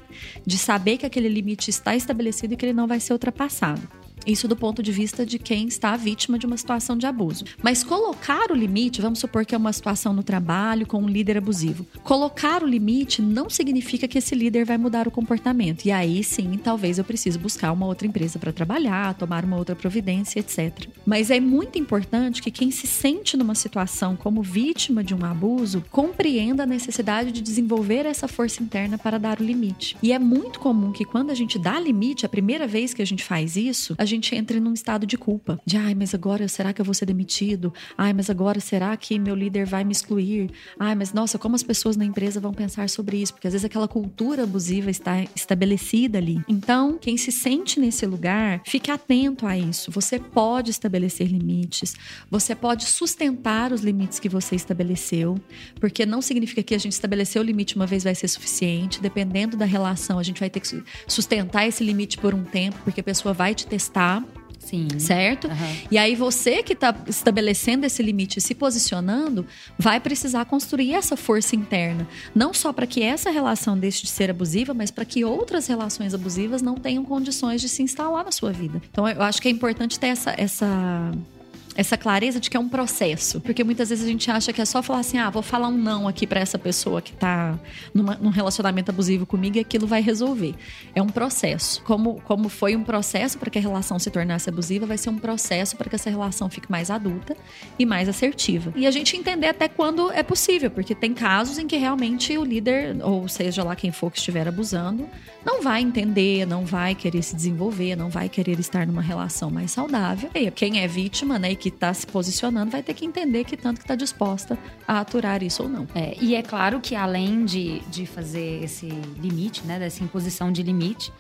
de saber que aquele limite está estabelecido e que ele não vai ser ultrapassado. Isso do ponto de vista de quem está vítima de uma situação de abuso. Mas colocar o limite, vamos supor que é uma situação no trabalho com um líder abusivo. Colocar o limite não significa que esse líder vai mudar o comportamento. E aí sim, talvez eu precise buscar uma outra empresa para trabalhar, tomar uma outra providência, etc. Mas é muito importante que quem se sente numa situação como vítima de um abuso compreenda a necessidade de desenvolver essa força interna para dar o limite. E é muito comum que quando a gente dá limite, a primeira vez que a gente faz isso, a gente entre num estado de culpa. De, ai, mas agora será que eu vou ser demitido? Ai, mas agora será que meu líder vai me excluir? Ai, mas nossa, como as pessoas na empresa vão pensar sobre isso? Porque às vezes aquela cultura abusiva está estabelecida ali. Então, quem se sente nesse lugar, fique atento a isso. Você pode estabelecer limites, você pode sustentar os limites que você estabeleceu, porque não significa que a gente estabeleceu o limite uma vez vai ser suficiente. Dependendo da relação, a gente vai ter que sustentar esse limite por um tempo, porque a pessoa vai te testar tá? Sim. Certo? Uhum. E aí você que está estabelecendo esse limite e se posicionando, vai precisar construir essa força interna. Não só para que essa relação deixe de ser abusiva, mas para que outras relações abusivas não tenham condições de se instalar na sua vida. Então eu acho que é importante ter essa, essa essa clareza de que é um processo. Porque muitas vezes a gente acha que é só falar assim: ah, vou falar um não aqui para essa pessoa que tá numa, num relacionamento abusivo comigo e aquilo vai resolver. É um processo. Como, como foi um processo para que a relação se tornasse abusiva, vai ser um processo para que essa relação fique mais adulta e mais assertiva. E a gente entender até quando é possível, porque tem casos em que realmente o líder, ou seja lá quem for que estiver abusando, não vai entender, não vai querer se desenvolver, não vai querer estar numa relação mais saudável. E quem é vítima, né, e que está se posicionando, vai ter que entender que tanto que está disposta a aturar isso ou não. É, e é claro que além de, de fazer esse limite, né, dessa imposição de limite,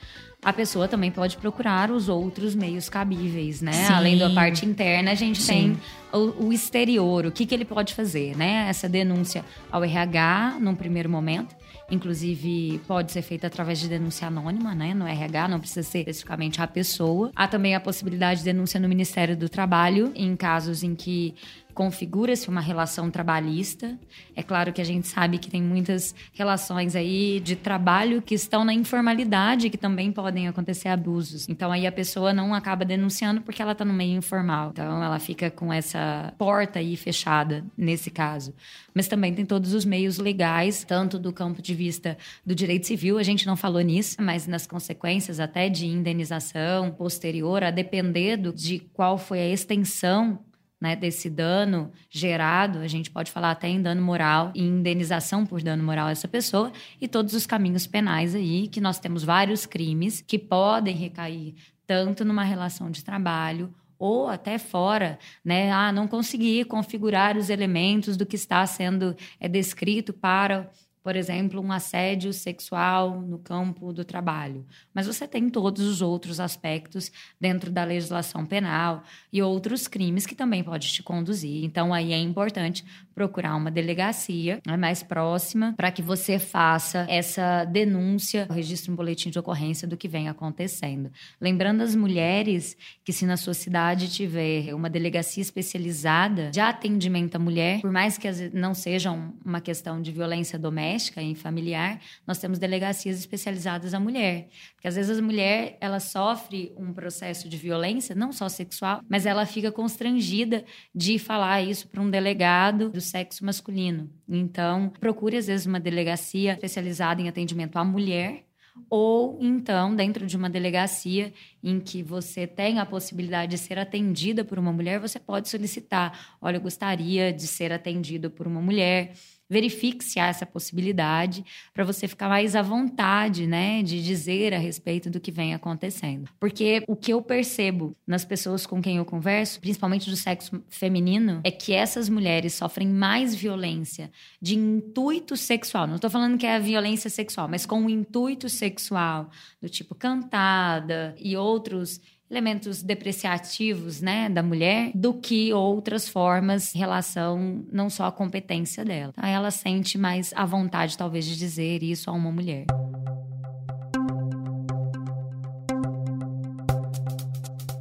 a pessoa também pode procurar os outros meios cabíveis, né? Sim. Além da parte interna, a gente Sim. tem o, o, exterior, o que, que ele pode fazer, né? Essa denúncia ao RH num primeiro momento. Inclusive, pode ser feita através de denúncia anônima, né? No RH, não precisa ser especificamente a pessoa. Há também a possibilidade de denúncia no Ministério do Trabalho, em casos em que configura-se uma relação trabalhista. É claro que a gente sabe que tem muitas relações aí de trabalho que estão na informalidade, que também podem acontecer abusos. Então aí a pessoa não acaba denunciando porque ela está no meio informal. Então ela fica com essa porta aí fechada nesse caso. Mas também tem todos os meios legais, tanto do campo de vista do direito civil, a gente não falou nisso, mas nas consequências até de indenização posterior, a depender de qual foi a extensão né, desse dano gerado, a gente pode falar até em dano moral e indenização por dano moral a essa pessoa e todos os caminhos penais aí, que nós temos vários crimes que podem recair tanto numa relação de trabalho ou até fora, né? Ah, não consegui configurar os elementos do que está sendo é, descrito para por exemplo, um assédio sexual no campo do trabalho. Mas você tem todos os outros aspectos dentro da legislação penal e outros crimes que também pode te conduzir. Então, aí é importante procurar uma delegacia né, mais próxima para que você faça essa denúncia, registre um boletim de ocorrência do que vem acontecendo. Lembrando as mulheres que se na sua cidade tiver uma delegacia especializada de atendimento à mulher, por mais que não seja uma questão de violência doméstica e familiar, nós temos delegacias especializadas à mulher. Porque às vezes a mulher, ela sofre um processo de violência, não só sexual, mas ela fica constrangida de falar isso para um delegado do sexo masculino. Então, procure às vezes uma delegacia especializada em atendimento à mulher ou então dentro de uma delegacia em que você tem a possibilidade de ser atendida por uma mulher, você pode solicitar: olha, eu gostaria de ser atendido por uma mulher verifique se há essa possibilidade para você ficar mais à vontade, né, de dizer a respeito do que vem acontecendo. Porque o que eu percebo nas pessoas com quem eu converso, principalmente do sexo feminino, é que essas mulheres sofrem mais violência de intuito sexual. Não estou falando que é a violência sexual, mas com o intuito sexual, do tipo cantada e outros elementos depreciativos, né, da mulher, do que outras formas em relação não só à competência dela. Então, ela sente mais a vontade, talvez, de dizer isso a uma mulher.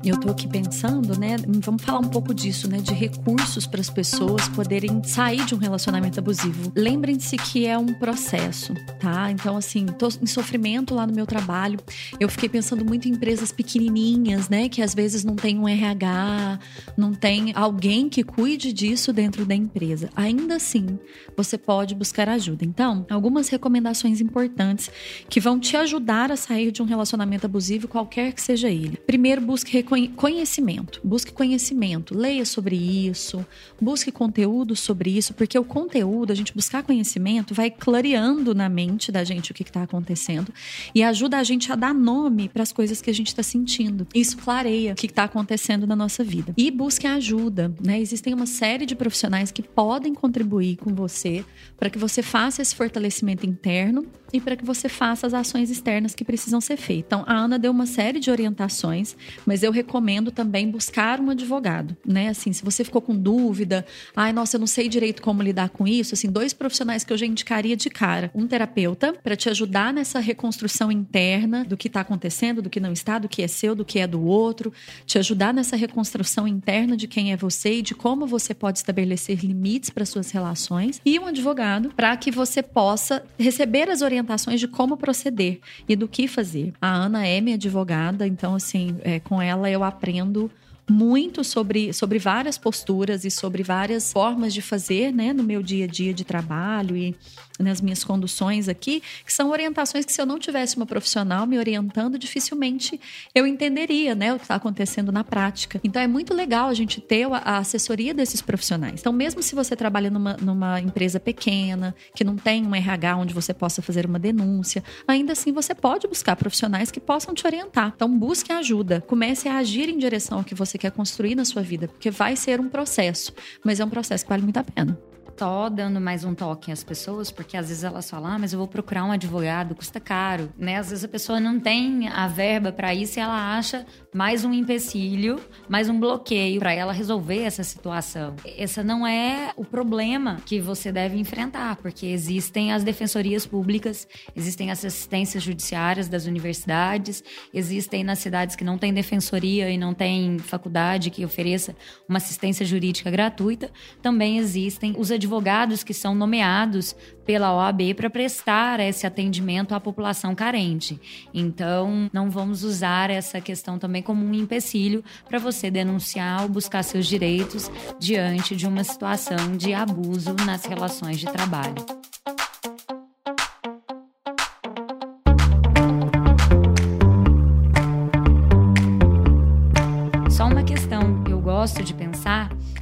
Eu estou aqui pensando, né? Vamos falar um pouco disso, né? De recursos para as pessoas poderem sair de um relacionamento abusivo. Lembrem-se que é um processo, tá? Então, assim, tô em sofrimento lá no meu trabalho. Eu fiquei pensando muito em empresas pequenininhas, né? Que às vezes não tem um RH, não tem alguém que cuide disso dentro da empresa. Ainda assim, você pode buscar ajuda. Então, algumas recomendações importantes que vão te ajudar a sair de um relacionamento abusivo, qualquer que seja ele. Primeiro, busque conhecimento. Busque conhecimento, leia sobre isso, busque conteúdo sobre isso, porque o conteúdo, a gente buscar conhecimento, vai clareando na mente da gente o que está acontecendo e ajuda a gente a dar nome para as coisas que a gente está sentindo. Isso clareia o que está acontecendo na nossa vida. E busque ajuda, né? Existem uma série de profissionais que podem contribuir com você para que você faça esse fortalecimento interno e para que você faça as ações externas que precisam ser feitas. Então, a Ana deu uma série de orientações, mas eu recomendo também buscar um advogado, né? Assim, se você ficou com dúvida, ai, nossa, eu não sei direito como lidar com isso, assim, dois profissionais que eu já indicaria de cara. Um terapeuta para te ajudar nessa reconstrução interna do que está acontecendo, do que não está, do que é seu, do que é do outro, te ajudar nessa reconstrução interna de quem é você e de como você pode estabelecer limites para suas relações, e um advogado para que você possa receber as orientações orientações de como proceder e do que fazer. A Ana é minha advogada, então, assim, é, com ela eu aprendo muito sobre, sobre várias posturas e sobre várias formas de fazer, né, no meu dia a dia de trabalho e nas minhas conduções aqui, que são orientações que se eu não tivesse uma profissional me orientando, dificilmente eu entenderia, né, o que está acontecendo na prática. Então é muito legal a gente ter a assessoria desses profissionais. Então mesmo se você trabalha numa, numa empresa pequena, que não tem um RH onde você possa fazer uma denúncia, ainda assim você pode buscar profissionais que possam te orientar. Então busque ajuda, comece a agir em direção ao que você quer construir na sua vida, porque vai ser um processo, mas é um processo que vale muito a pena só dando mais um toque às pessoas, porque às vezes elas falam, ah, mas eu vou procurar um advogado, custa caro, né? Às vezes a pessoa não tem a verba para isso e ela acha mais um empecilho, mais um bloqueio para ela resolver essa situação. Esse não é o problema que você deve enfrentar, porque existem as defensorias públicas, existem as assistências judiciárias das universidades, existem nas cidades que não tem defensoria e não tem faculdade que ofereça uma assistência jurídica gratuita, também existem os advogados advogados que são nomeados pela OAB para prestar esse atendimento à população carente. Então, não vamos usar essa questão também como um empecilho para você denunciar ou buscar seus direitos diante de uma situação de abuso nas relações de trabalho. Só uma questão que eu gosto de pensar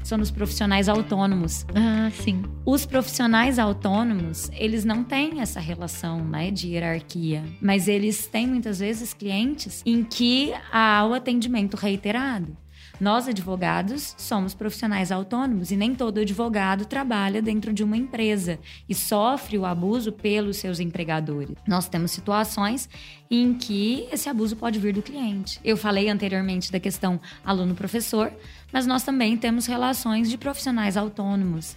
são os profissionais autônomos. Ah, sim. Os profissionais autônomos, eles não têm essa relação né, de hierarquia, mas eles têm muitas vezes clientes em que há o atendimento reiterado. Nós, advogados, somos profissionais autônomos e nem todo advogado trabalha dentro de uma empresa e sofre o abuso pelos seus empregadores. Nós temos situações em que esse abuso pode vir do cliente. Eu falei anteriormente da questão aluno-professor, mas nós também temos relações de profissionais autônomos.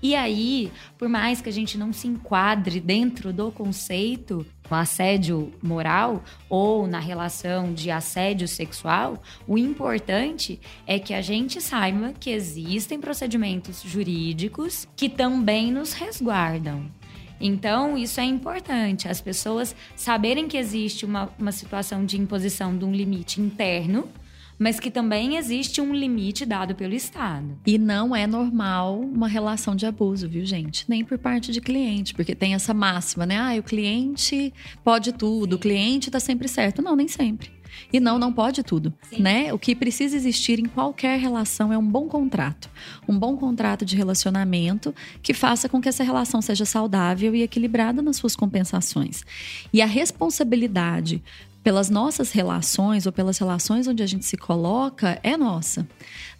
E aí, por mais que a gente não se enquadre dentro do conceito com assédio moral ou na relação de assédio sexual, o importante é que a gente saiba que existem procedimentos jurídicos que também nos resguardam. Então, isso é importante, as pessoas saberem que existe uma, uma situação de imposição de um limite interno mas que também existe um limite dado pelo Estado. E não é normal uma relação de abuso, viu, gente? Nem por parte de cliente, porque tem essa máxima, né? Ah, o cliente pode tudo, o cliente tá sempre certo. Não, nem sempre. E não, não pode tudo, Sim. né? O que precisa existir em qualquer relação é um bom contrato. Um bom contrato de relacionamento que faça com que essa relação seja saudável e equilibrada nas suas compensações. E a responsabilidade pelas nossas relações ou pelas relações onde a gente se coloca é nossa.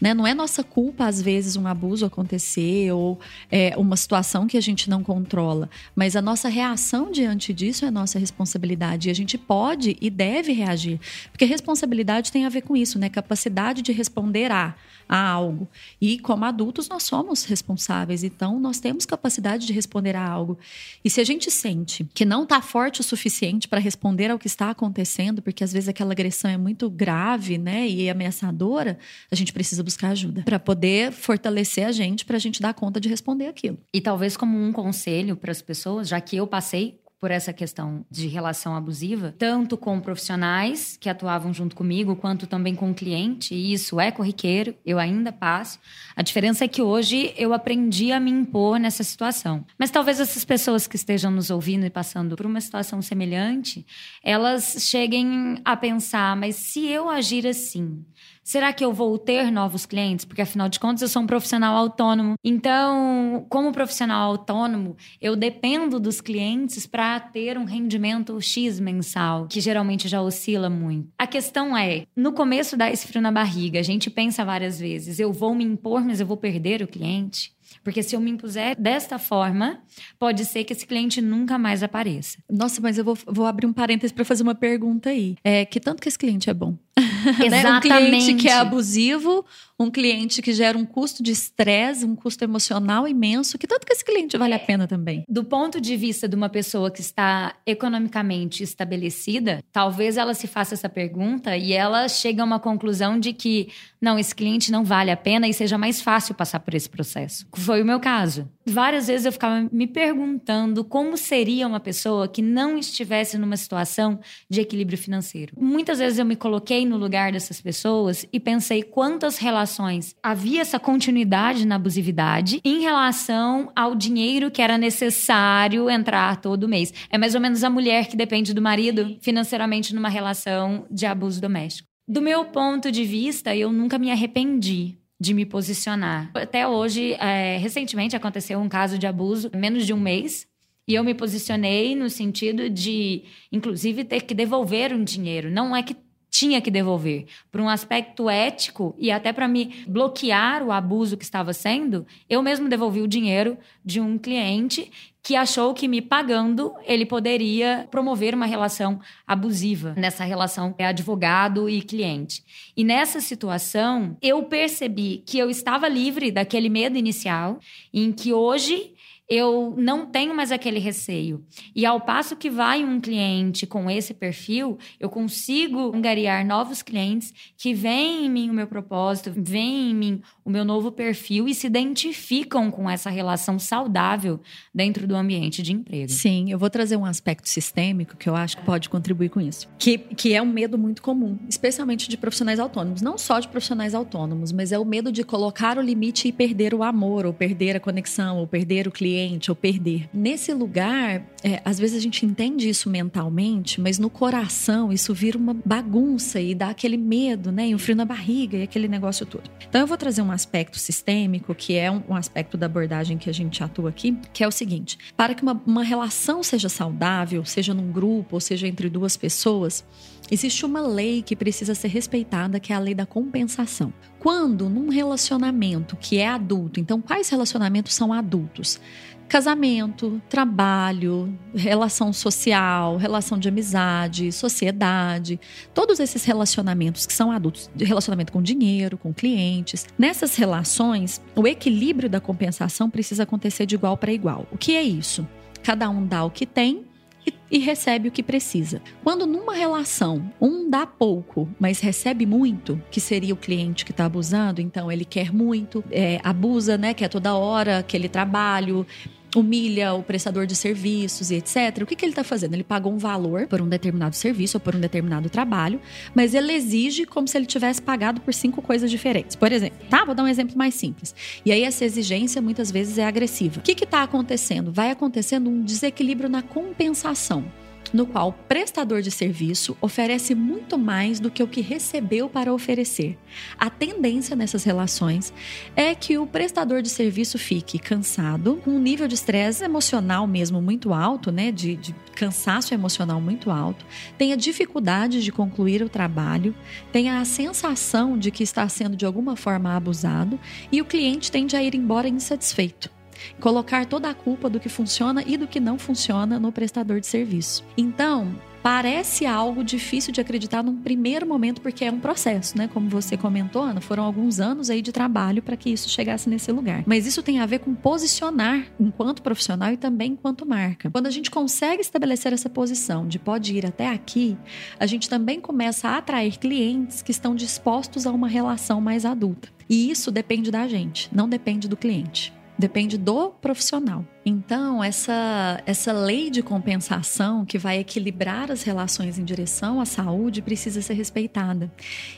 Né? Não é nossa culpa, às vezes, um abuso acontecer ou é, uma situação que a gente não controla, mas a nossa reação diante disso é nossa responsabilidade. E a gente pode e deve reagir. Porque responsabilidade tem a ver com isso, né? Capacidade de responder a, a algo. E como adultos, nós somos responsáveis, então nós temos capacidade de responder a algo. E se a gente sente que não está forte o suficiente para responder ao que está acontecendo, porque às vezes aquela agressão é muito grave, né, e ameaçadora, a gente precisa buscar ajuda para poder fortalecer a gente, para a gente dar conta de responder aquilo. E talvez como um conselho para as pessoas, já que eu passei por essa questão de relação abusiva, tanto com profissionais que atuavam junto comigo, quanto também com o cliente, e isso é corriqueiro, eu ainda passo. A diferença é que hoje eu aprendi a me impor nessa situação. Mas talvez essas pessoas que estejam nos ouvindo e passando por uma situação semelhante, elas cheguem a pensar, mas se eu agir assim, Será que eu vou ter novos clientes? Porque afinal de contas eu sou um profissional autônomo. Então, como profissional autônomo, eu dependo dos clientes para ter um rendimento X mensal, que geralmente já oscila muito. A questão é, no começo dá esse frio na barriga, a gente pensa várias vezes, eu vou me impor, mas eu vou perder o cliente? Porque se eu me impuser desta forma, pode ser que esse cliente nunca mais apareça. Nossa, mas eu vou, vou abrir um parênteses para fazer uma pergunta aí. É, que tanto que esse cliente é bom? (laughs) Né? Um cliente que é abusivo um cliente que gera um custo de estresse, um custo emocional imenso, que tanto que esse cliente vale a pena também. Do ponto de vista de uma pessoa que está economicamente estabelecida, talvez ela se faça essa pergunta e ela chega a uma conclusão de que não, esse cliente não vale a pena e seja mais fácil passar por esse processo. Foi o meu caso. Várias vezes eu ficava me perguntando como seria uma pessoa que não estivesse numa situação de equilíbrio financeiro. Muitas vezes eu me coloquei no lugar dessas pessoas e pensei quantas relações havia essa continuidade na abusividade em relação ao dinheiro que era necessário entrar todo mês. É mais ou menos a mulher que depende do marido financeiramente numa relação de abuso doméstico. Do meu ponto de vista, eu nunca me arrependi de me posicionar. Até hoje, é, recentemente aconteceu um caso de abuso, menos de um mês, e eu me posicionei no sentido de, inclusive, ter que devolver um dinheiro. Não é que tinha que devolver. Por um aspecto ético e até para me bloquear o abuso que estava sendo, eu mesmo devolvi o dinheiro de um cliente que achou que me pagando ele poderia promover uma relação abusiva nessa relação é advogado e cliente. E nessa situação, eu percebi que eu estava livre daquele medo inicial, em que hoje eu não tenho mais aquele receio. E ao passo que vai um cliente com esse perfil, eu consigo angariar novos clientes que veem em mim o meu propósito, veem em mim o meu novo perfil e se identificam com essa relação saudável dentro do ambiente de emprego. Sim, eu vou trazer um aspecto sistêmico que eu acho que pode contribuir com isso, que, que é um medo muito comum, especialmente de profissionais autônomos, não só de profissionais autônomos, mas é o medo de colocar o limite e perder o amor, ou perder a conexão, ou perder o cliente cliente ou perder. Nesse lugar, é, às vezes a gente entende isso mentalmente, mas no coração isso vira uma bagunça e dá aquele medo, né? E um frio na barriga e aquele negócio todo. Então eu vou trazer um aspecto sistêmico, que é um, um aspecto da abordagem que a gente atua aqui, que é o seguinte: para que uma, uma relação seja saudável, seja num grupo ou seja entre duas pessoas, Existe uma lei que precisa ser respeitada, que é a lei da compensação. Quando num relacionamento que é adulto, então quais relacionamentos são adultos? Casamento, trabalho, relação social, relação de amizade, sociedade, todos esses relacionamentos que são adultos, relacionamento com dinheiro, com clientes. Nessas relações, o equilíbrio da compensação precisa acontecer de igual para igual. O que é isso? Cada um dá o que tem e recebe o que precisa. Quando numa relação um dá pouco, mas recebe muito, que seria o cliente que está abusando, então ele quer muito, é, abusa, né? Quer toda hora aquele trabalho, humilha o prestador de serviços e etc. O que, que ele está fazendo? Ele pagou um valor por um determinado serviço ou por um determinado trabalho, mas ele exige como se ele tivesse pagado por cinco coisas diferentes. Por exemplo, tá? Vou dar um exemplo mais simples. E aí essa exigência muitas vezes é agressiva. O que está acontecendo? Vai acontecendo um desequilíbrio na compensação. No qual o prestador de serviço oferece muito mais do que o que recebeu para oferecer. A tendência nessas relações é que o prestador de serviço fique cansado, com um nível de estresse emocional mesmo muito alto, né, de, de cansaço emocional muito alto, tenha dificuldade de concluir o trabalho, tenha a sensação de que está sendo de alguma forma abusado e o cliente tende a ir embora insatisfeito colocar toda a culpa do que funciona e do que não funciona no prestador de serviço. Então, parece algo difícil de acreditar num primeiro momento, porque é um processo, né? Como você comentou, Ana, foram alguns anos aí de trabalho para que isso chegasse nesse lugar. Mas isso tem a ver com posicionar enquanto profissional e também enquanto marca. Quando a gente consegue estabelecer essa posição de pode ir até aqui, a gente também começa a atrair clientes que estão dispostos a uma relação mais adulta. E isso depende da gente, não depende do cliente. Depende do profissional. Então, essa, essa lei de compensação que vai equilibrar as relações em direção à saúde precisa ser respeitada.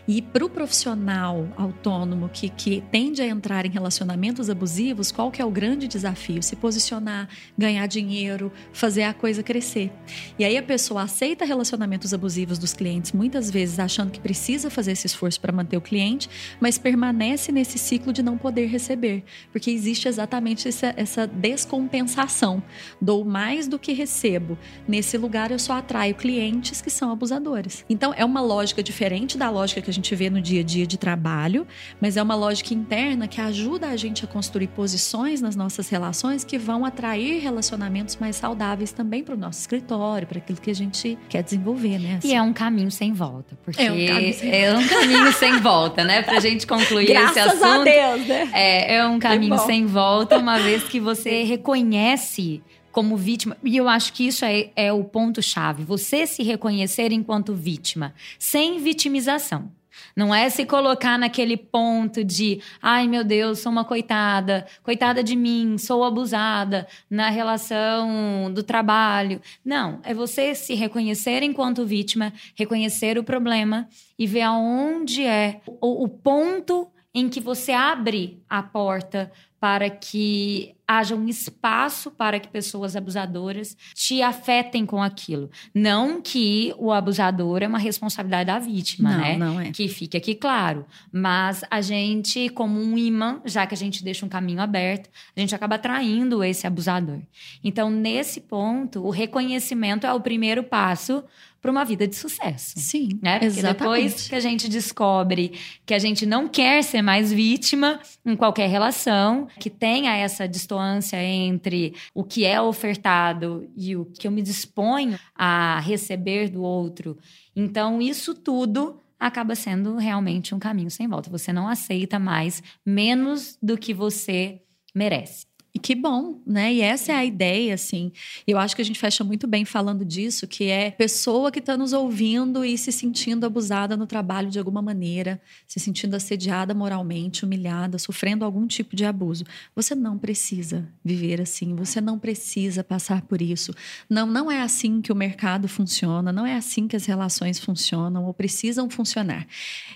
E para o profissional autônomo que, que tende a entrar em relacionamentos abusivos, qual que é o grande desafio? Se posicionar, ganhar dinheiro, fazer a coisa crescer. E aí a pessoa aceita relacionamentos abusivos dos clientes, muitas vezes achando que precisa fazer esse esforço para manter o cliente, mas permanece nesse ciclo de não poder receber, porque existe exatamente essa, essa descompensação compensação. Dou mais do que recebo. Nesse lugar eu só atraio clientes que são abusadores. Então é uma lógica diferente da lógica que a gente vê no dia a dia de trabalho, mas é uma lógica interna que ajuda a gente a construir posições nas nossas relações que vão atrair relacionamentos mais saudáveis também para o nosso escritório, para aquilo que a gente quer desenvolver, né? Assim. E é um caminho sem volta, porque é um caminho sem, é um caminho sem volta, né? Pra gente concluir Graças esse assunto. A Deus, né? É, é um caminho sem volta, uma vez que você reconhece reconhece como vítima, e eu acho que isso é, é o ponto-chave, você se reconhecer enquanto vítima, sem vitimização. Não é se colocar naquele ponto de, ai meu Deus, sou uma coitada, coitada de mim, sou abusada na relação do trabalho. Não, é você se reconhecer enquanto vítima, reconhecer o problema e ver aonde é o, o ponto em que você abre a porta para que haja um espaço para que pessoas abusadoras te afetem com aquilo. Não que o abusador é uma responsabilidade da vítima, não, né? Não é. Que fique aqui claro. Mas a gente, como um imã, já que a gente deixa um caminho aberto, a gente acaba atraindo esse abusador. Então, nesse ponto, o reconhecimento é o primeiro passo para uma vida de sucesso. Sim, né? Porque exatamente. depois que a gente descobre que a gente não quer ser mais vítima em qualquer relação, que tenha essa distância entre o que é ofertado e o que eu me disponho a receber do outro. Então, isso tudo acaba sendo realmente um caminho sem volta. Você não aceita mais menos do que você merece. Que bom, né? E essa é a ideia, assim. Eu acho que a gente fecha muito bem falando disso, que é pessoa que está nos ouvindo e se sentindo abusada no trabalho de alguma maneira, se sentindo assediada moralmente, humilhada, sofrendo algum tipo de abuso. Você não precisa viver assim, você não precisa passar por isso. Não, não é assim que o mercado funciona, não é assim que as relações funcionam ou precisam funcionar.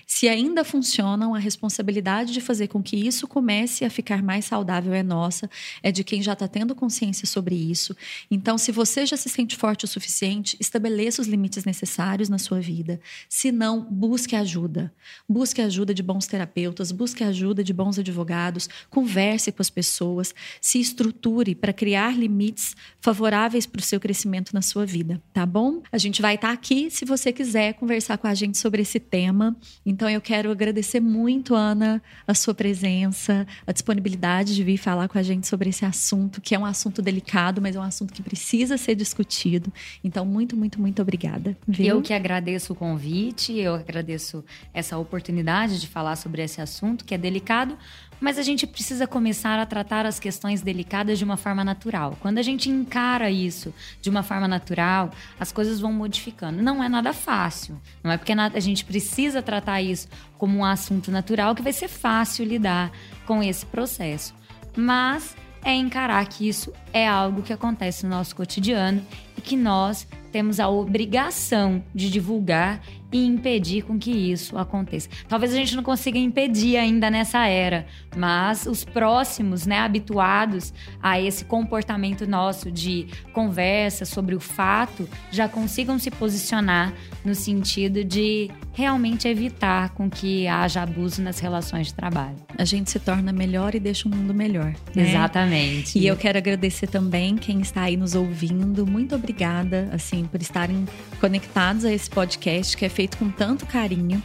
Se ainda funcionam, a responsabilidade de fazer com que isso comece a ficar mais saudável é nossa é de quem já está tendo consciência sobre isso. Então, se você já se sente forte o suficiente, estabeleça os limites necessários na sua vida. Se não, busque ajuda. Busque ajuda de bons terapeutas, busque ajuda de bons advogados, converse com as pessoas, se estruture para criar limites favoráveis para o seu crescimento na sua vida, tá bom? A gente vai estar tá aqui se você quiser conversar com a gente sobre esse tema. Então, eu quero agradecer muito, Ana, a sua presença, a disponibilidade de vir falar com a gente sobre sobre esse assunto, que é um assunto delicado, mas é um assunto que precisa ser discutido. Então, muito, muito, muito obrigada. Viu? Eu que agradeço o convite, eu agradeço essa oportunidade de falar sobre esse assunto, que é delicado, mas a gente precisa começar a tratar as questões delicadas de uma forma natural. Quando a gente encara isso de uma forma natural, as coisas vão modificando. Não é nada fácil. Não é porque a gente precisa tratar isso como um assunto natural que vai ser fácil lidar com esse processo. Mas é encarar que isso é algo que acontece no nosso cotidiano e que nós temos a obrigação de divulgar e impedir com que isso aconteça. Talvez a gente não consiga impedir ainda nessa era, mas os próximos, né, habituados a esse comportamento nosso de conversa sobre o fato, já consigam se posicionar no sentido de realmente evitar com que haja abuso nas relações de trabalho. A gente se torna melhor e deixa o mundo melhor. Né? Exatamente. E eu quero agradecer também quem está aí nos ouvindo. Muito obrigada, assim, por estarem conectados a esse podcast que é feito com tanto carinho.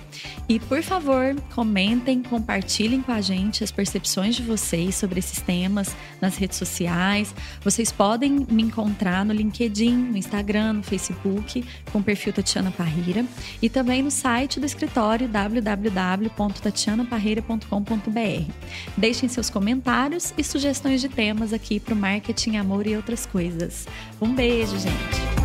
E por favor, comentem, compartilhem com a gente as percepções de vocês sobre esses temas nas redes sociais. Vocês podem me encontrar no LinkedIn, no Instagram, no Facebook, com o perfil Tatiana Parreira e também no site do escritório www.tatianaparreira.com.br. Deixem seus comentários e sugestões de temas aqui para o marketing, amor e outras coisas. Um beijo, gente!